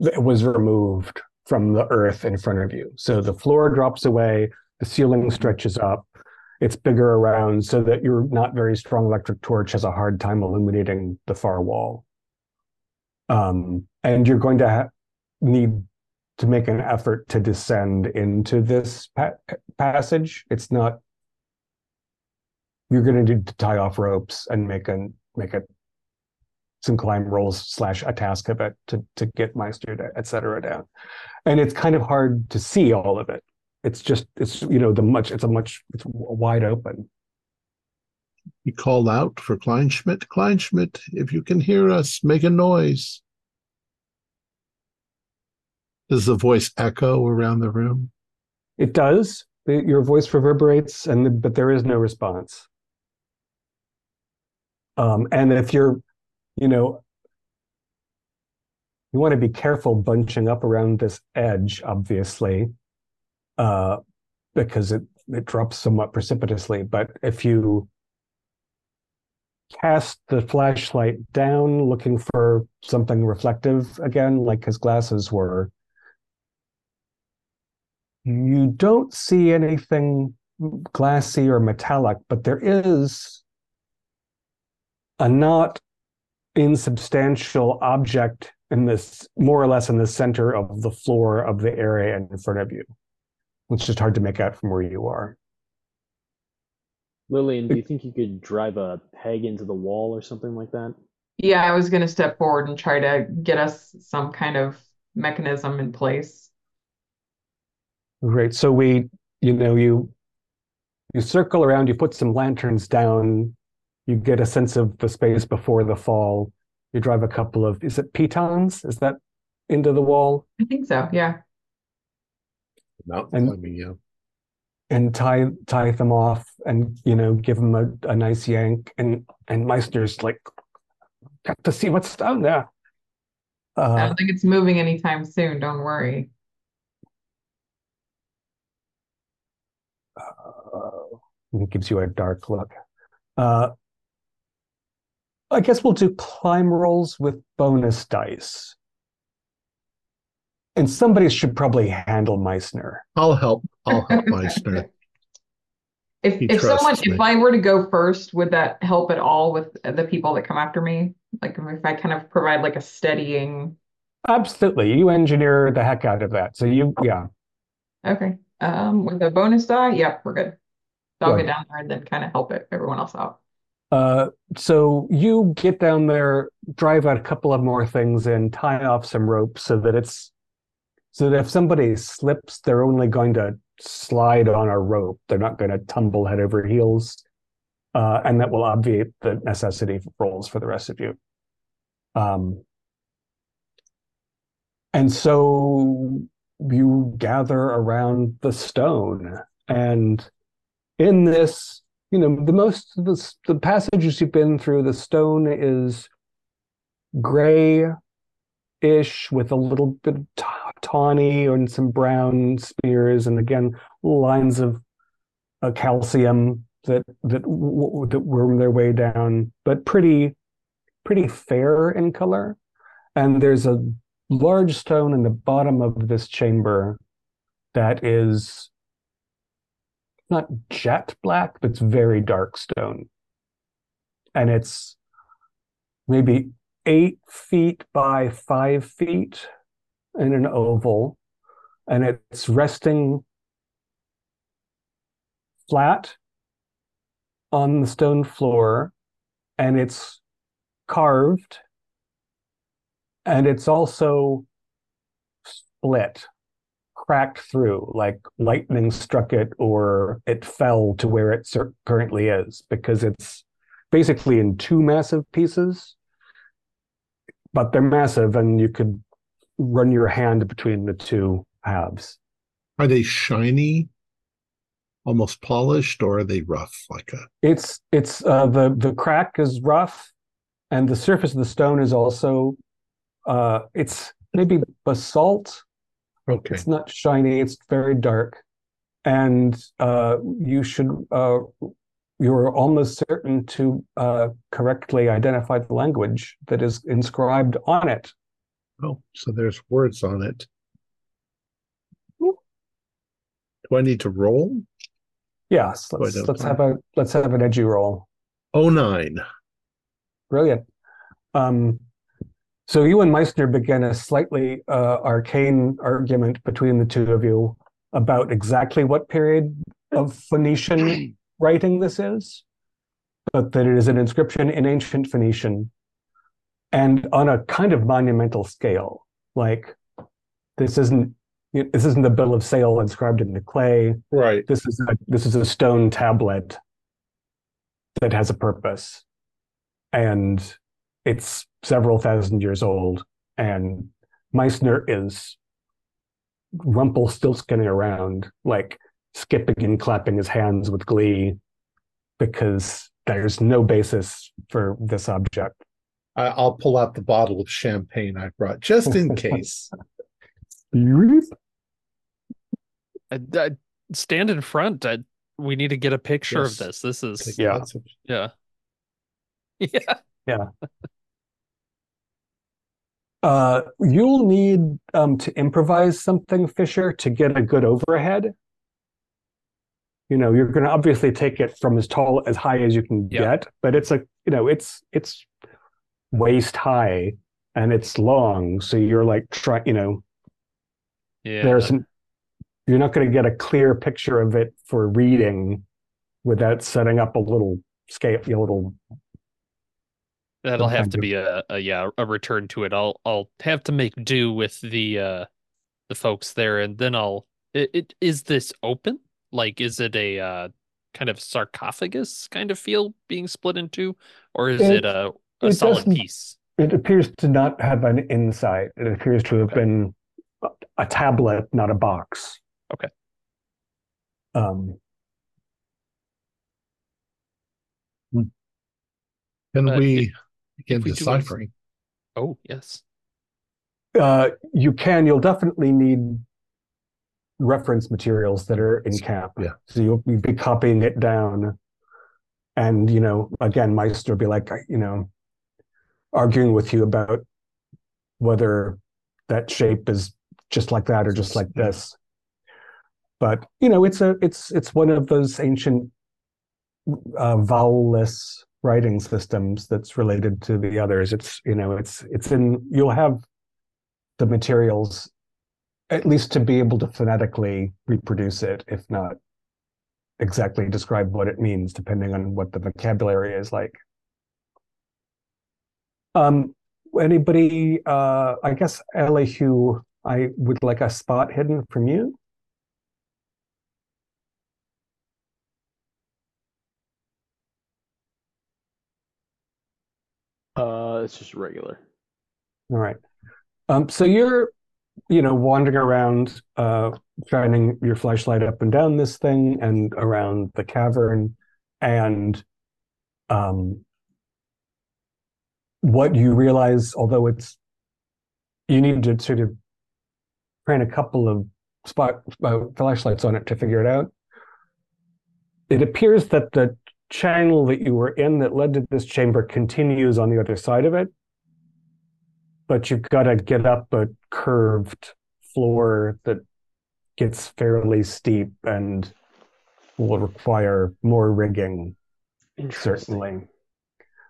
that was removed from the earth in front of you. So the floor drops away, the ceiling stretches up, it's bigger around so that your not very strong electric torch has a hard time illuminating the far wall. Um, and you're going to ha- need to make an effort to descend into this pa- passage. It's not. You're going to need to tie off ropes and make an make a some climb rolls slash a task of it to to get Meissner, et cetera, down. And it's kind of hard to see all of it. It's just it's you know the much it's a much it's wide open. He called out for Kleinschmidt. Kleinschmidt, if you can hear us, make a noise. Does the voice echo around the room? It does. Your voice reverberates, and the, but there is no response. Um, and if you're, you know, you want to be careful bunching up around this edge, obviously, uh, because it it drops somewhat precipitously. But if you cast the flashlight down, looking for something reflective again, like his glasses were, you don't see anything glassy or metallic, but there is a not insubstantial object in this more or less in the center of the floor of the area in front of you. It's just hard to make out from where you are. Lillian, do you think you could drive a peg into the wall or something like that? Yeah, I was going to step forward and try to get us some kind of mechanism in place. Great. So we, you know, you you circle around, you put some lanterns down, you get a sense of the space before the fall. You drive a couple of, is it pitons? Is that into the wall? I think so. Yeah. Mountain And- climbing, yeah. and tie tie them off and you know give them a, a nice yank and and Meissner's like got to see what's down there. I Uh, don't think it's moving anytime soon. Don't worry. uh, it gives you a dark look. Uh, I guess we'll do climb rolls with bonus dice. And somebody should probably handle Meissner. I'll help. I'll help Meissner. If He if someone trusts if. I were to go first, would that help at all with the people that come after me? Like if I kind of provide like a steadying. Absolutely. You engineer the heck out of that. So you, yeah. Okay. Um, with a bonus die, yep, we're good. So I'll Good. get down there and then kind of help it everyone else out. Uh, so you get down there, drive out a couple of more things and tie off some ropes so that it's so that if somebody slips, they're only going to slide on a rope. They're not going to tumble head over heels. Uh, and that will obviate the necessity for rolls for the rest of you. Um, and so you gather around the stone, and in this you know the most the, the passages you've been through the stone is gray ish with a little bit of tawny and some brown spears and again lines of uh, calcium that that w- that worm their way down but pretty pretty fair in color and there's a large stone in the bottom of this chamber that is not jet black, but it's very dark stone. And it's maybe eight feet by five feet in an oval. And it's resting flat on the stone floor. And it's carved. And it's also split cracked through, like lightning struck it or it fell to where it currently is, because it's basically in two massive pieces, but they're massive and you could run your hand between the two halves. Are they shiny, almost polished, or are they rough like a? It's it's uh, the the crack is rough, and the surface of the stone is also uh, it's maybe basalt Okay. It's not shiny, it's very dark. And uh, you should, uh, you're almost certain to uh, correctly identify the language that is inscribed on it. Oh, so there's words on it. Yep. Do I need to roll? Yes, let's, let's have a let's have an edgy roll. Oh nine. Brilliant. Um, so you and Meissner begin a slightly uh, arcane argument between the two of you about exactly what period of Phoenician writing this is, but that it is an inscription in ancient Phoenician and on a kind of monumental scale. Like this isn't this isn't the bill of sale inscribed in the clay. Right. This is a this is a stone tablet that has a purpose. And it's several thousand years old. And Meissner is Rumpel still Rumpelstiltskinning around, like skipping and clapping his hands with glee because there's no basis for this object. I, I'll pull out the bottle of champagne I brought just in case. I, I- stand in front. I, we need to get a picture Yes. of this. This is Take Yeah. lots of- yeah. Yeah. Uh, you'll need um, to improvise something, Fisher, to get a good overhead. You know, you're going to obviously take it from as tall as high as you can Yeah. get, but it's a you know it's it's waist high, and it's long, so you're like try, you know, Yeah. there's an, you're not going to get a clear picture of it for reading without setting up a little scale, a little. That'll have to be a, a yeah a return to it. I'll I'll have to make do with the uh the folks there, and then I'll. It, it is this open? Like, is it a uh kind of sarcophagus kind of feel being split into, or is It- it a a it solid doesn't- piece? It appears to not have an inside. It appears to have Okay. been a, a tablet, not a box. Okay. Um, Can Uh, we if- begin if we do deciphering? Oh yes. uh, you can. You'll definitely need reference materials that are in camp. Yeah. So you'll, you'll be copying it down, and you know, again, Meissner will be like, you know, arguing with you about whether that shape is just like that or just like this. But you know, it's a it's it's one of those ancient uh, vowelless writing systems that's related to the others. It's you know, it's it's in you'll have the materials at least to be able to phonetically reproduce it, if not exactly describe what it means, depending on what the vocabulary is like. Um, anybody, uh, I guess Elihu, I would like a spot hidden from you. Uh, it's just regular. All right. Um, so you're, you know, wandering around, uh, shining your flashlight up and down this thing and around the cavern, and um, what you realize, although it's, you need to sort of train a couple of spot uh, flashlights on it to figure it out. It appears that the channel that you were in that led to this chamber continues on the other side of it but you've got to get up a curved floor that gets fairly steep and will require more rigging, certainly.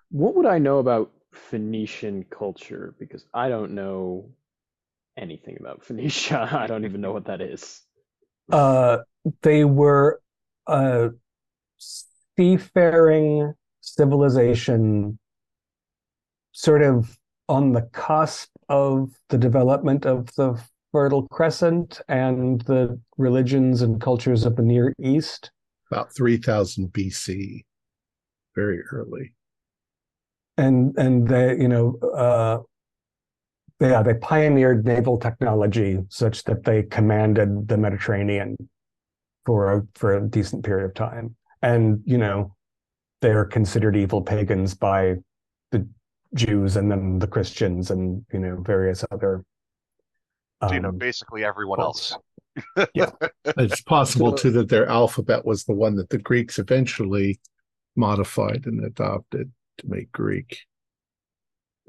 What would I know about Phoenician culture? Because I don't know anything about Phoenicia. I don't even know what that is. Uh, they were a seafaring civilization, sort of on the cusp of the development of the Fertile Crescent and the religions and cultures of the Near East. About 3000 BC, very early. And and they you know uh yeah they pioneered naval technology such that they commanded the mediterranean for a for a decent period of time and you know they're considered evil pagans by the jews and then the christians and you know various other So, you know, um, basically everyone cults. else. It's possible too that their alphabet was the one that the Greeks eventually modified and adopted to make Greek.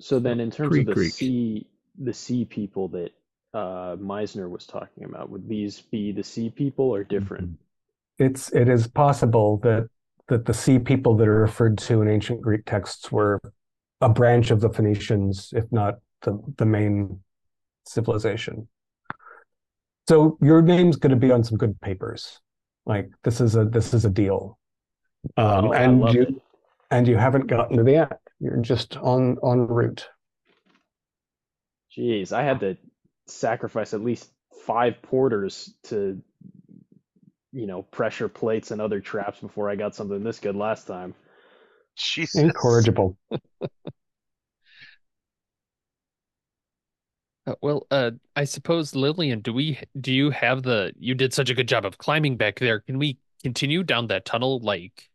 So then, in terms of the sea, the sea people that uh, Meissner was talking about, would these be the sea people or different? it's it is possible that that the sea people that are referred to in ancient Greek texts were a branch of the Phoenicians, if not the the main civilization. So your name's going to be on some good papers. Like this is a this is a deal, um, Oh, and you. And you haven't gotten to the end. You're just on en route. Jeez, I had to sacrifice at least five porters to, you know, pressure plates and other traps before I got something this good last time. Jesus. Incorrigible. Uh, well, uh, I suppose Lillian, do we do you have the you did such a good job of climbing back there. Can we continue down that tunnel? Like,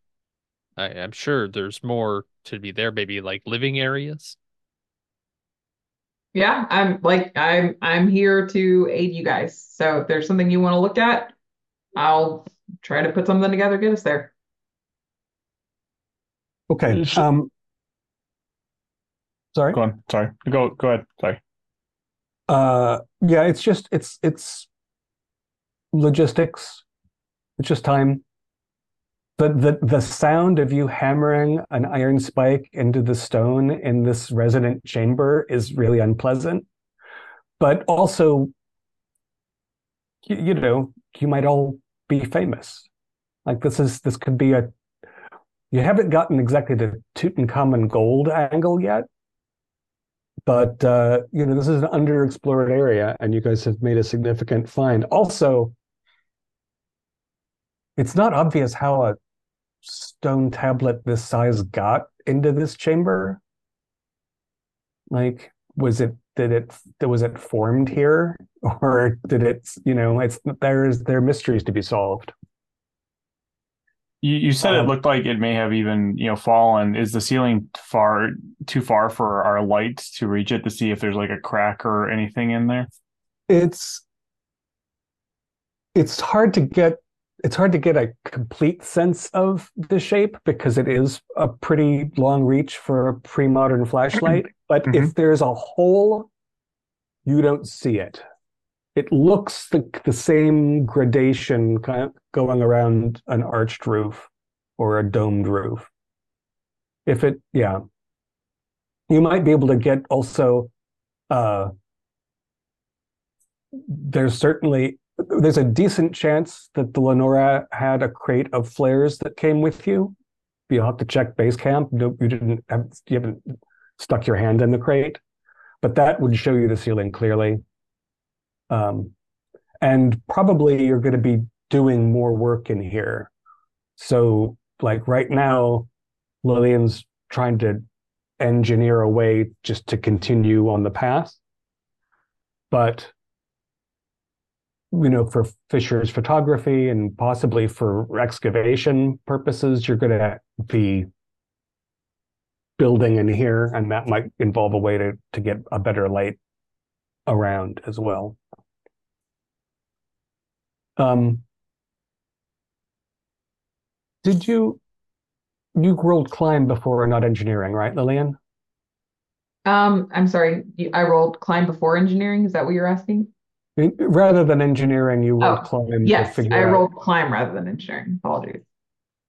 I, I'm sure there's more to be there, maybe like living areas. Yeah, I'm like I'm I'm here to aid you guys. So if there's something you want to look at, I'll try to put something together, get us there. Okay. Um, sorry. Go on. Sorry. Go go ahead. Sorry. Uh, yeah, it's just it's it's logistics. It's just time. The, the the sound of you hammering an iron spike into the stone in this resonant chamber is really unpleasant. But also you, you know you might all be famous. Like this is this could be a you haven't gotten exactly the Tutankhamun gold angle yet. But uh, you know this is an underexplored area and you guys have made a significant find. Also it's not obvious how a stone tablet this size got into this chamber? Like, was it did it was it formed here, or did it? You know, it's there's there are mysteries to be solved. You, you said um, it looked like it may have even you know fallen. Is the ceiling far too far for our light to reach it to see if there's like a crack or anything in there? It's it's hard to get it's hard to get a complete sense of the shape because it is a pretty long reach for a pre-modern flashlight. But mm-hmm. if there's a hole, you don't see it. It looks like the same gradation kind of going around an arched roof or a domed roof. If it, yeah, you might be able to get also. Uh, there's certainly there's a decent chance that the Lenora had a crate of flares that came with you. You'll have to check base camp. No, you didn't have, you haven't stuck your hand in the crate, but that would show you the ceiling clearly. Um, and probably you're going to be doing more work in here. So, like right now, Lillian's trying to engineer a way just to continue on the path. But you know, for Fisher's photography and possibly for excavation purposes, you're going to be building in here, and that might involve a way to to get a better light around as well. Um, did you you rolled climb before, not engineering, right, Lillian? Um, I'm sorry, I rolled climb before engineering. Is that what you're asking? Rather than engineering, you roll oh, climb. Yes, I rolled climb rather than engineering. Apologies.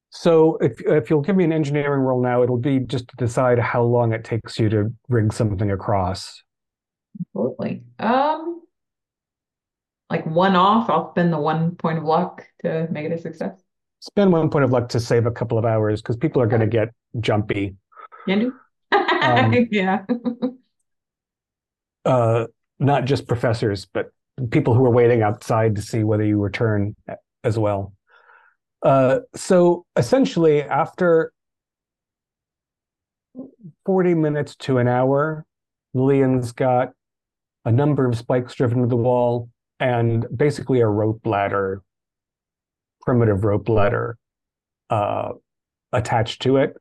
So if if you'll give me an engineering roll now, it'll be just to decide how long it takes you to rig something across. Absolutely. Um, like one off, I'll spend the one point of luck to make it a success. Spend one point of luck to save a couple of hours because people are going to get jumpy. Can um, yeah. uh, not just professors, but people who were waiting outside to see whether you return as well. Uh, so essentially, after 40 minutes to an hour, Lillian's got a number of spikes driven to the wall and basically a rope ladder, primitive rope ladder uh, attached to it.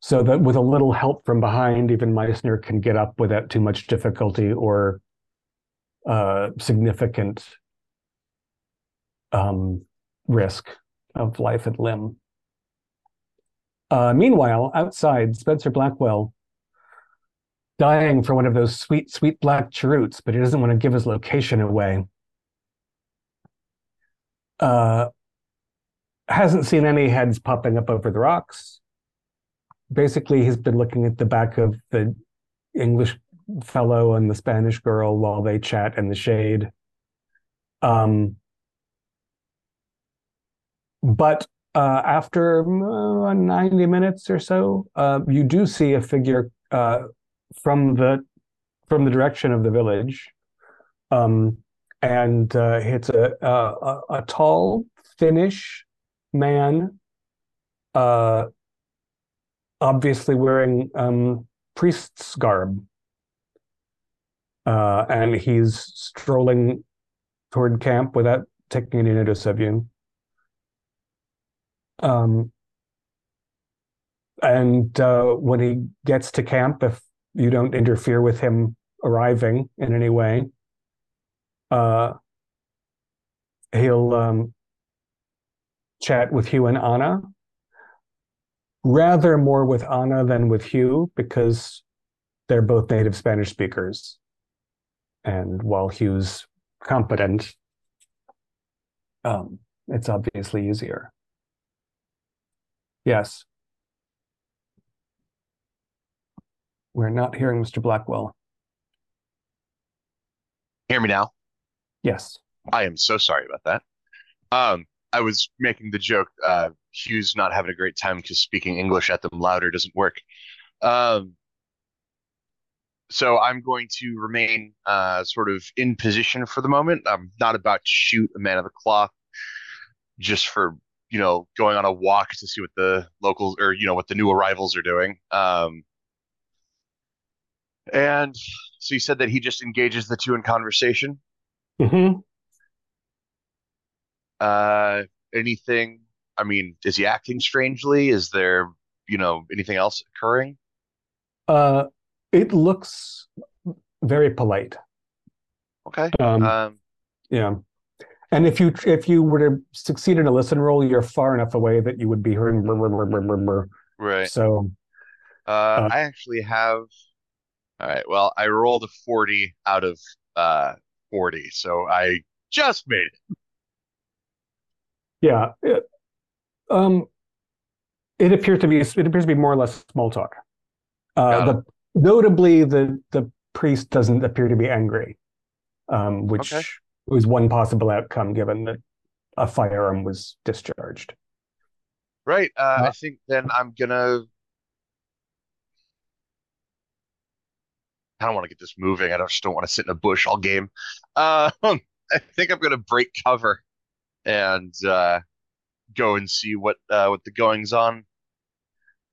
So that with a little help from behind, even Meissner can get up without too much difficulty or uh, significant um, risk of life and limb. Uh, meanwhile, outside, Spencer Blackwell dying for one of those sweet, sweet black cheroots, but he doesn't want to give his location away. Uh, hasn't seen any heads popping up over the rocks. Basically, he's been looking at the back of the English fellow and the Spanish girl while they chat in the shade. Um, but uh, after uh, 90 minutes or so, uh, you do see a figure uh, from the from the direction of the village, um, and uh, it's a, a, a tall Finnish man, uh, obviously wearing um, priest's garb uh, and he's strolling toward camp without taking any notice of you. Um, and uh, when he gets to camp, if you don't interfere with him arriving in any way, uh, he'll um, chat with Hugh and Anna. Rather more with Anna than with Hugh because they're both native Spanish speakers. And while Hugh's competent, um, it's obviously easier. Yes. We're not hearing Mr. Blackwell. Hear me now? Yes. I am so sorry about that. Um, I was making the joke, uh, Hugh's not having a great time because speaking English at them louder doesn't work. Um, so I'm going to remain uh, sort of in position for the moment. I'm not about to shoot a man of the cloth just for, you know, going on a walk to see what the locals or, you know, what the new arrivals are doing. Um, and so you said that he just engages the two in conversation. hmm Uh, anything? I mean, is he acting strangely? Is there, you know, anything else occurring? Uh, it looks very polite. Okay. Um, Um, yeah. And if you if you were to succeed in a listen roll, you're far enough away that you would be hearing. brr, brr, brr, right. So Uh, I actually have. All right. Well, I rolled a 40 out of uh 40, so I just made it. yeah, it, um, it appears to be it appears to be more or less small talk. Uh, the notably the the priest doesn't appear to be angry, um, which Okay. was one possible outcome given that a firearm was discharged. Right. Uh, I think then I'm gonna. I don't want to get this moving. I don't, just don't want to sit in a bush all game. Uh, I think I'm gonna break cover and uh, go and see what uh, what the goings on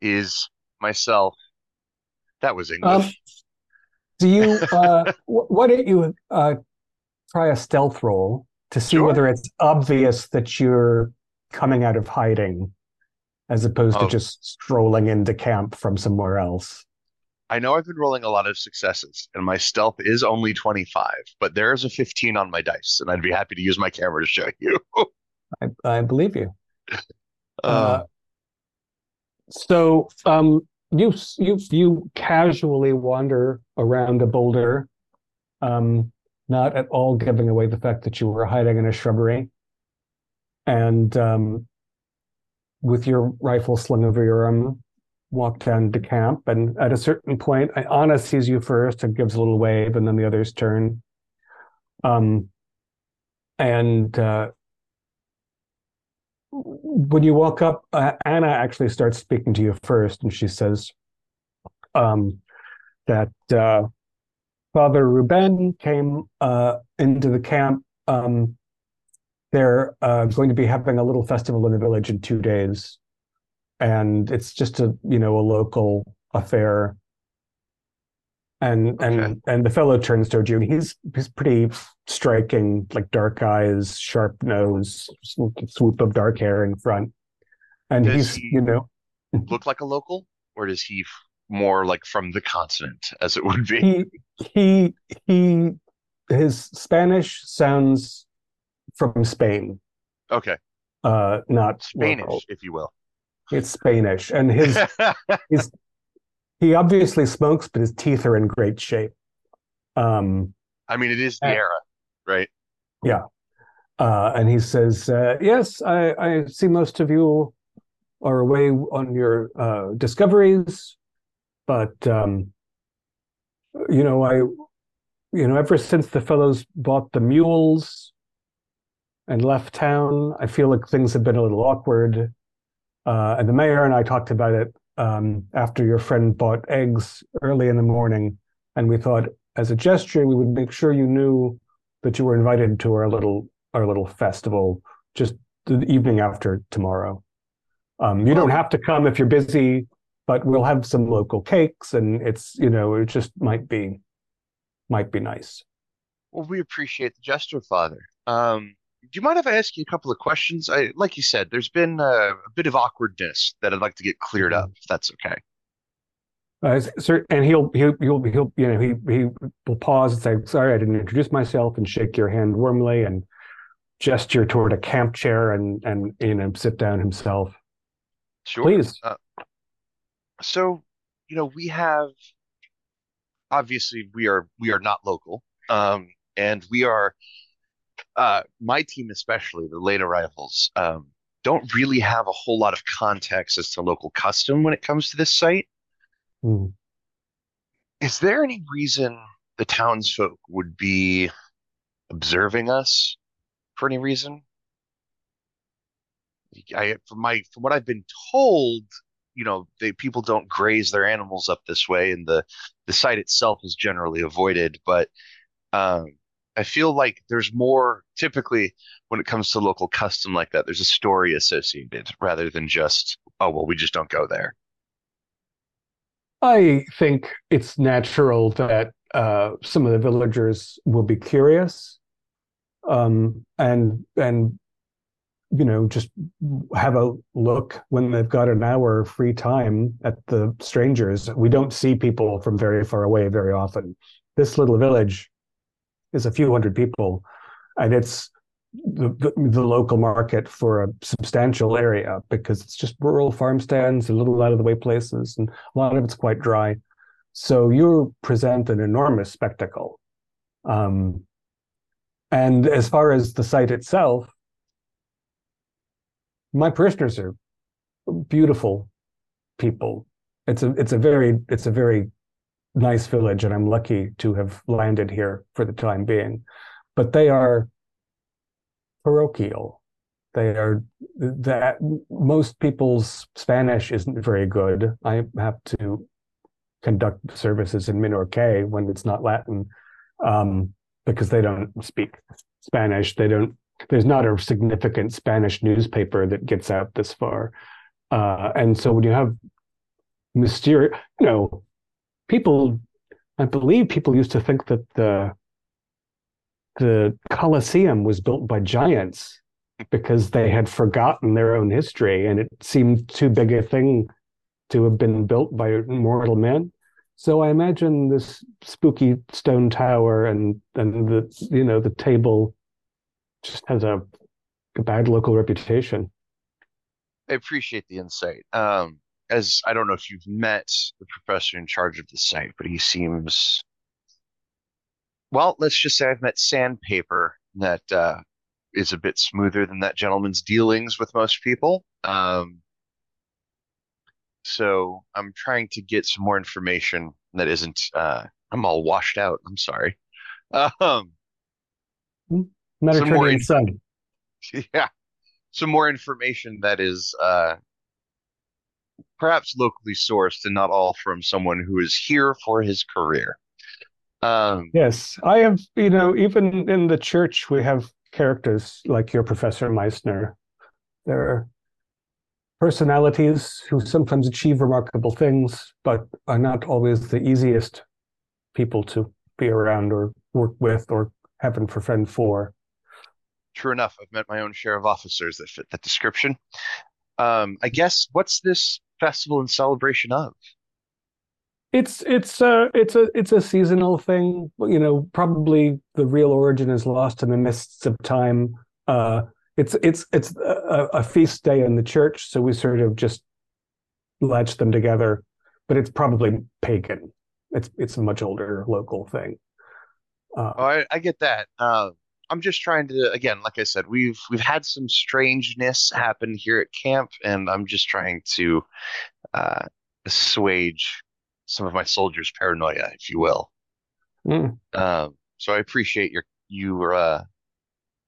is myself. That was Um, English. do you uh, why don't you uh, try a stealth roll to see Sure. whether it's obvious that you're coming out of hiding as opposed Oh. to just strolling into camp from somewhere else. I know I've been rolling a lot of successes, and my stealth is only 25, but there is a 15 on my dice, and I'd be happy to use my camera to show you. I, I believe you. Uh, Uh, so um, you you you casually wander around a boulder, um, not at all giving away the fact that you were hiding in a shrubbery, and um, with your rifle slung over your arm, walk down to camp. And at a certain point, Anna sees you first and gives a little wave, and then the others turn. Um, and uh, when you walk up, uh, Anna actually starts speaking to you first, and she says um, that uh, Father Ruben came uh, into the camp. Um, they're uh, going to be having a little festival in the village in two days, and it's just a you know a local affair. And Okay. and and the fellow turns toward you, and he's he's pretty striking, like dark eyes, sharp nose, swoop, swoop of dark hair in front, and Does he's he- you know look like a local, or does he more like from the continent, as it would be? he he he his Spanish sounds from Spain, Okay, uh, not Spanish, local. if you will. It's Spanish, and his his he obviously smokes, but his teeth are in great shape. Um, I mean, it is the Uh, era, right? Yeah. Uh, and he says, uh, "Yes, I, I see most of you are away on your uh, discoveries, but um, you know, I, you know, ever since the fellows bought the mules and left town, I feel like things have been a little awkward. Uh, and the mayor and I talked about it um, after your friend bought eggs early in the morning, and we thought, as a gesture, we would make sure you knew that you were invited to our little our little festival just the evening after tomorrow. Um, you don't have to come if you're busy, but we'll have some local cakes, and it's you know it just might be might be nice. Well, we appreciate the gesture, Father. Um, do you mind if I ask you a couple of questions? I, like you said, there's been uh, a bit of awkwardness that I'd like to get cleared up, if that's okay. Uh, sir, and he'll he'll he'll he'll you know he he will pause and say, "Sorry, I didn't introduce myself," and shake your hand warmly and gesture toward a camp chair and and you know sit down himself. Sure. Please. Uh, so, you know, we have obviously we are we are not local, um, and we are uh, my team especially the late arrivals. Um, don't really have a whole lot of context as to local custom when it comes to this site. Hmm. Is there any reason the townsfolk would be observing us for any reason? I from my from what I've been told, you know, they people don't graze their animals up this way, and the the site itself is generally avoided. But um, I feel like there's more typically when it comes to local custom like that. There's a story associated rather than just oh well, we just don't go there. I think it's natural that uh, some of the villagers will be curious, um, and and you know just have a look when they've got an hour free time at the strangers. We don't see people from very far away very often. This little village is a few hundred people, and it's the, the, the local market for a substantial area because it's just rural farm stands, a little out of the way places, and a lot of it's quite dry. So you present an enormous spectacle. Um, and as far as the site itself, my parishioners are beautiful people. It's a it's a very it's a very nice village, and I'm lucky to have landed here for the time being. But they are parochial. They are that most people's Spanish isn't very good. I have to conduct services in Minorque when it's not Latin um, because they don't speak Spanish. They don't. There's not a significant Spanish newspaper that gets out this far, uh, and so when you have mysterious, you know, people. I believe people used to think that the the Colosseum was built by giants because they had forgotten their own history and it seemed too big a thing to have been built by mortal men. So I imagine this spooky stone tower and and the you know the table just has a, a bad local reputation. I appreciate the insight. Um, as I don't know if you've met the professor in charge of the site, but he seems well, let's just say I've met sandpaper that uh, is a bit smoother than that gentleman's dealings with most people. Um, so I'm trying to get some more information that isn't. Uh, I'm all washed out. I'm sorry. Um, Mediterranean sun. Yeah, some more information that is uh, perhaps locally sourced and not all from someone who is here for his career. Um, yes, I have, you know, even in the church, we have characters like your Professor Meissner. There are personalities who sometimes achieve remarkable things, but are not always the easiest people to be around or work with or happen for friend for. True enough, I've met my own share of officers that fit that description. Um, I guess what's this festival and celebration of? It's it's uh it's a it's a seasonal thing. You know, probably the real origin is lost in the mists of time. Uh, it's it's it's a, a feast day in the church, so we sort of just latch them together. But it's probably pagan. It's it's a much older local thing. Uh, oh, I, I get that. Uh, I'm just trying to again, like I said, we've we've had some strangeness happen here at camp, and I'm just trying to uh, assuage some of my soldiers' paranoia, if you will. Mm. Um, so I appreciate your your uh,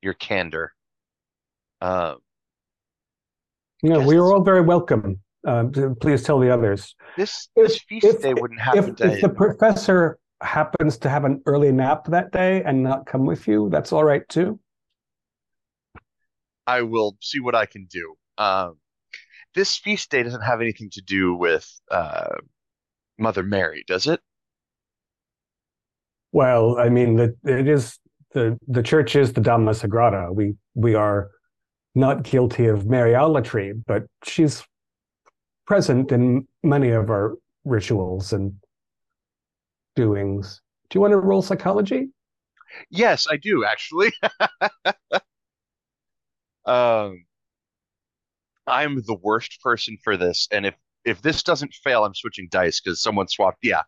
your candor. Um, yeah, we are all very welcome. Uh, please tell the others. This this feast if, day wouldn't happen if, to if the professor happens to have an early nap that day and not come with you, that's all right too. I will see what I can do. Um, this feast day doesn't have anything to do with uh, Mother Mary, does it? Well, I mean, the, it is the the church is the Dama Sagrada. We we are not guilty of Mariolatry, but she's present in many of our rituals and doings. Do you want to roll psychology? Yes, I do actually. um, I'm the worst person for this, and if if this doesn't fail, I'm switching dice because someone swapped. Yeah,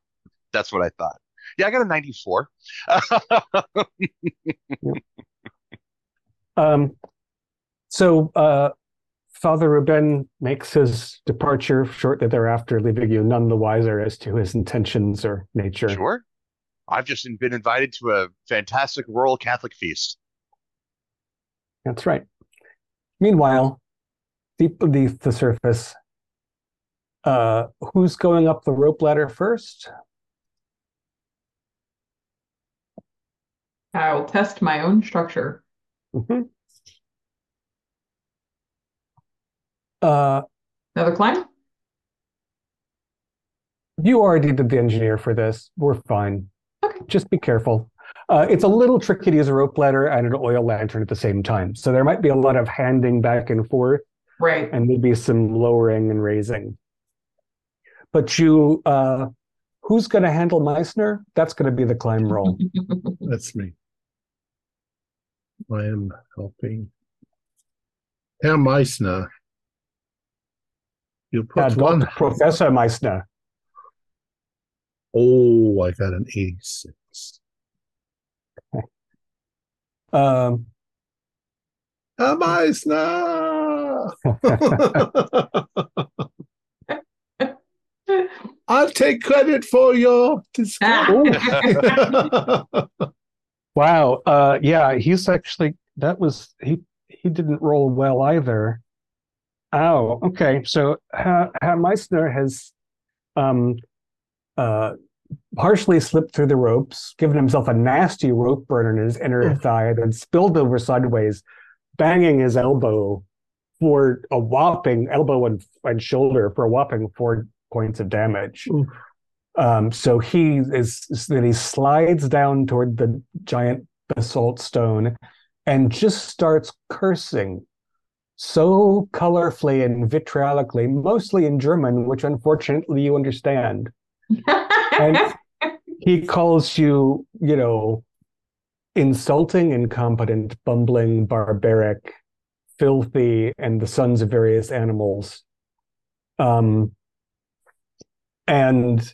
that's what I thought. Yeah, I got a 94. um, so uh, Father Ruben makes his departure shortly thereafter, leaving you none the wiser as to his intentions or nature. Sure. I've just been invited to a fantastic rural Catholic feast. That's right. Meanwhile, deep beneath the surface, uh, who's going up the rope ladder first? I will test my own structure. Mhm. Uh, Another climb? you already did the engineer for this. We're fine. Okay. Just be careful. Uh, it's a little tricky to use a rope ladder and an oil lantern at the same time. So there might be a lot of handing back and forth Right. and maybe some lowering and raising. But you, uh, who's going to handle Meissner? That's going to be the climb roll. That's me. I am helping. Herr Meissner. You put one. Dr. Professor Meissner. Oh, I got an 86. Um, Herr Meissner! I'll take credit for your discovery. wow. Uh, yeah, he's actually that was he he didn't roll well either. Oh, okay. So Ha Ha Meissner has um uh partially slipped through the ropes, given himself a nasty rope burn in his inner thigh, then spilled over sideways, banging his elbow for a whopping elbow and, and shoulder for a whopping four points of damage. Um, so he is then he slides down toward the giant basalt stone and just starts cursing so colorfully and vitriolically, mostly in German, which unfortunately you understand. And he calls you, you know, insulting, incompetent, bumbling, barbaric, filthy, and the sons of various animals. Um, and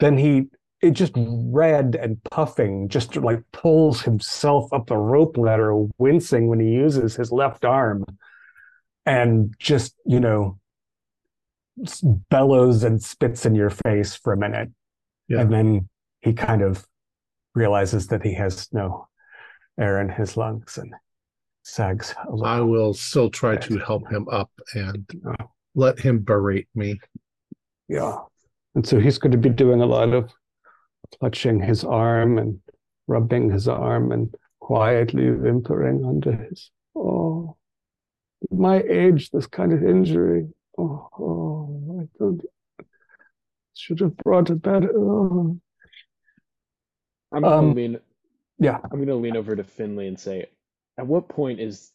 then he it just red and puffing just like pulls himself up the rope ladder wincing when he uses his left arm and just you know bellows and spits in your face for a minute Yeah. and then he kind of realizes that he has no air in his lungs and sags a little. I will still try to help him up and Oh. let him berate me. Yeah. And so he's going to be doing a lot of clutching his arm and rubbing his arm and quietly whimpering under his, oh, my age, this kind of injury. Oh, oh I don't, should have brought it better. Oh. I'm gonna Um, lean. yeah. I'm gonna lean over to Finley and say, at what point is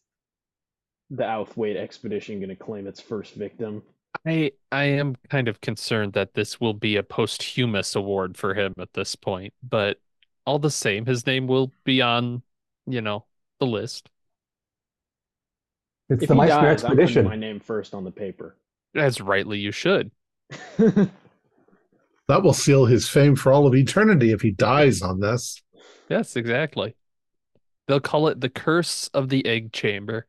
the Outhwaite expedition gonna claim its first victim? I I am kind of concerned that this will be a posthumous award for him at this point, but all the same, his name will be on, you know, the list. It's If the he Meissner dies, I'm expedition. my name first on the paper. As rightly you should. That will seal his fame for all of eternity if he dies on this. Yes, exactly. They'll call it the curse of the egg chamber.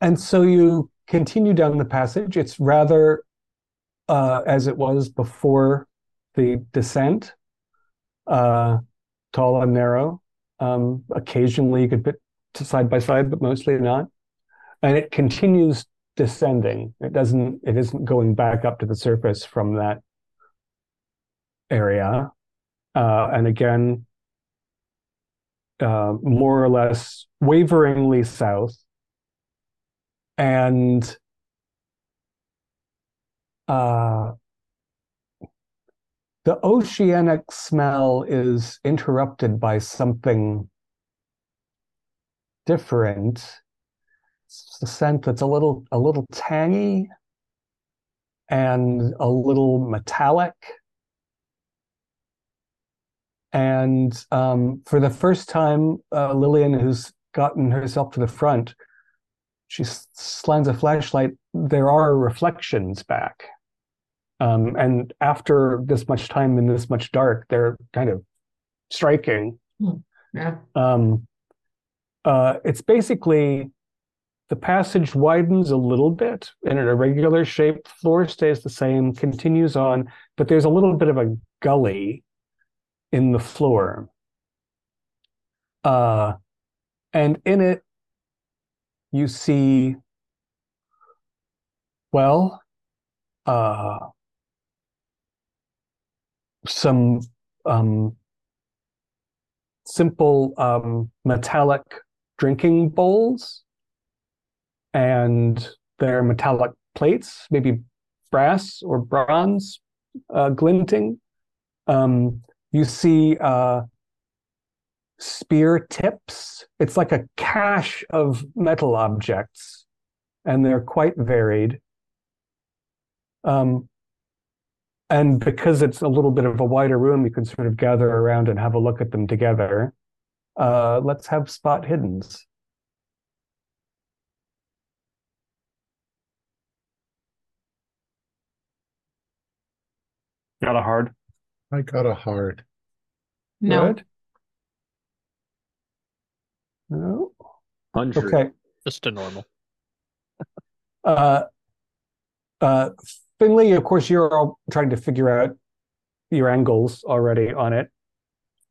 And so you continue down the passage. It's rather uh, as it was before the descent, uh, tall and narrow. Um, occasionally you could put side by side, but mostly not. And it continues descending. It doesn't. It isn't going back up to the surface from that area. Uh, and again, uh, more or less waveringly south and uh, the oceanic smell is interrupted by something different. It's the scent that's a little a little tangy and a little metallic. And um, for the first time, uh, Lillian, who's gotten herself to the front, she s- slants a flashlight. There are reflections back. Um, and after this much time in this much dark, they're kind of striking. Yeah. Um, uh, it's basically the passage widens a little bit in an irregular shape. Floor stays the same, continues on, but there's a little bit of a gully in the floor. Uh, and in it, you see, well, uh, some um, simple um, metallic drinking bowls and they're metallic plates, maybe brass or bronze uh, glinting. Um, you see uh, spear tips. It's like a cache of metal objects, and they're quite varied. Um, and because it's a little bit of a wider room, you can sort of gather around and have a look at them together. Uh, let's have spot hiddens. Got a hard. I got a hard. No. Good. No. Hundred. Okay. Just a normal. Uh, uh, Finley, of course, you're all trying to figure out your angles already on it.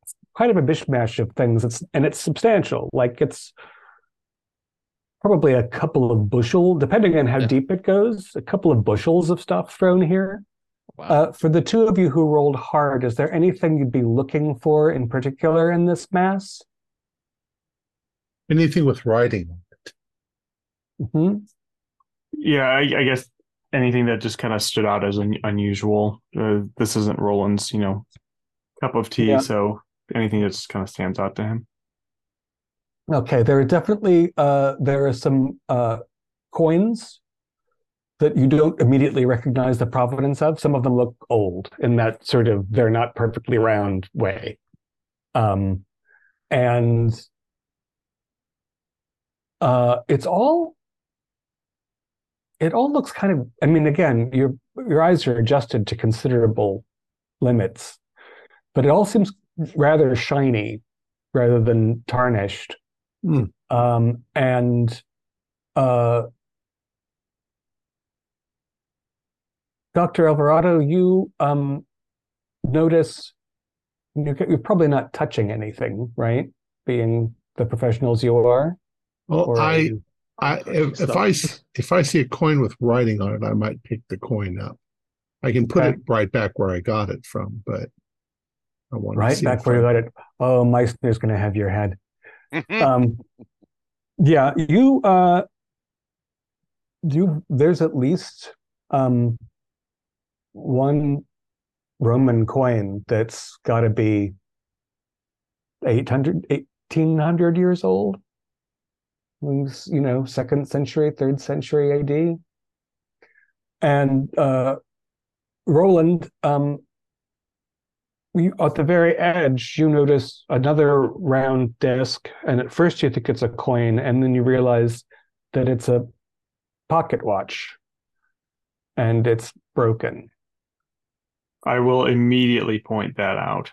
It's kind of a mishmash of things. It's and it's substantial. Like it's probably a couple of bushel, depending on how Yeah. deep it goes, a couple of bushels of stuff thrown here. Wow. Uh, for the two of you who rolled hard, is there anything you'd be looking for in particular in this mass? Anything with writing on it. hmm Yeah, I, I guess anything that just kind of stood out as un- unusual. Uh, this isn't Roland's, you know, cup of tea, Yeah. so anything that just kind of stands out to him. Okay, there are definitely uh, there are some uh, coins that you don't immediately recognize the provenance of. Some of them look old in that sort of they're not perfectly round way, um, and uh, it's all it all looks kind of. I mean, again, your your eyes are adjusted to considerable limits, but it all seems rather shiny rather than tarnished. Hmm. Um, and uh, Dr. Alvarado, you um, notice you're, you're probably not touching anything, right? Being the professionals you are. Well, I, you- I, if, if I, if I see a coin with writing on it, I might pick the coin up. I can put Okay. it right back where I got it from, but I want to right see back where you got it. Oh, Meissner's going to have your head. um yeah you uh you there's at least um one roman coin that's got to be 800 1800 years old you know second century third century ad and uh roland um you, at the very edge, you notice another round disc, and at first you think it's a coin, and then you realize that it's a pocket watch, and it's broken. I will immediately point that out.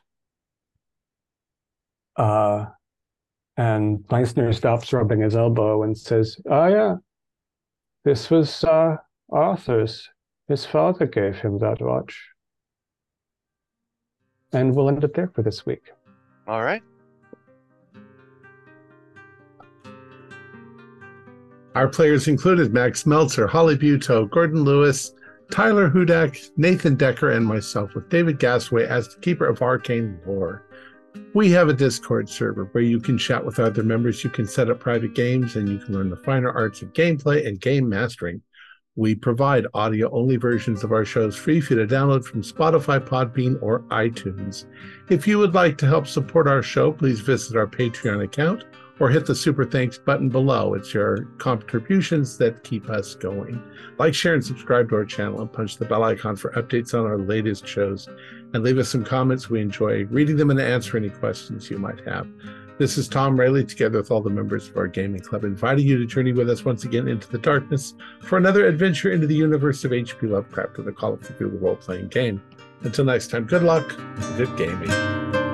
Uh, and Meissner stops rubbing his elbow and says, "Oh yeah, this was uh, Arthur's. His father gave him that watch." And we'll end it there for this week. All right. Our players included Max Meltzer, Holly Buto, Gordon Lewis, Tyler Hudak, Nathan Decker, and myself, with David Gasway as the keeper of arcane lore. We have a Discord server where you can chat with other members, you can set up private games, and you can learn the finer arts of gameplay and game mastering. We provide audio only versions of our shows free for you to download from Spotify, Podbean, or iTunes. If you would like to help support our show, please visit our Patreon account or hit the super thanks button below. It's your contributions that keep us going. Like, share, and subscribe to our channel and punch the bell icon for updates on our latest shows. And leave us some comments. We enjoy reading them and answer any questions you might have. This is Tom Rayleigh, together with all the members of our gaming club, inviting you to journey with us once again into the darkness for another adventure into the universe of H.P. Lovecraft with the Call of Cthulhu role playing game. Until next time, good luck and good gaming.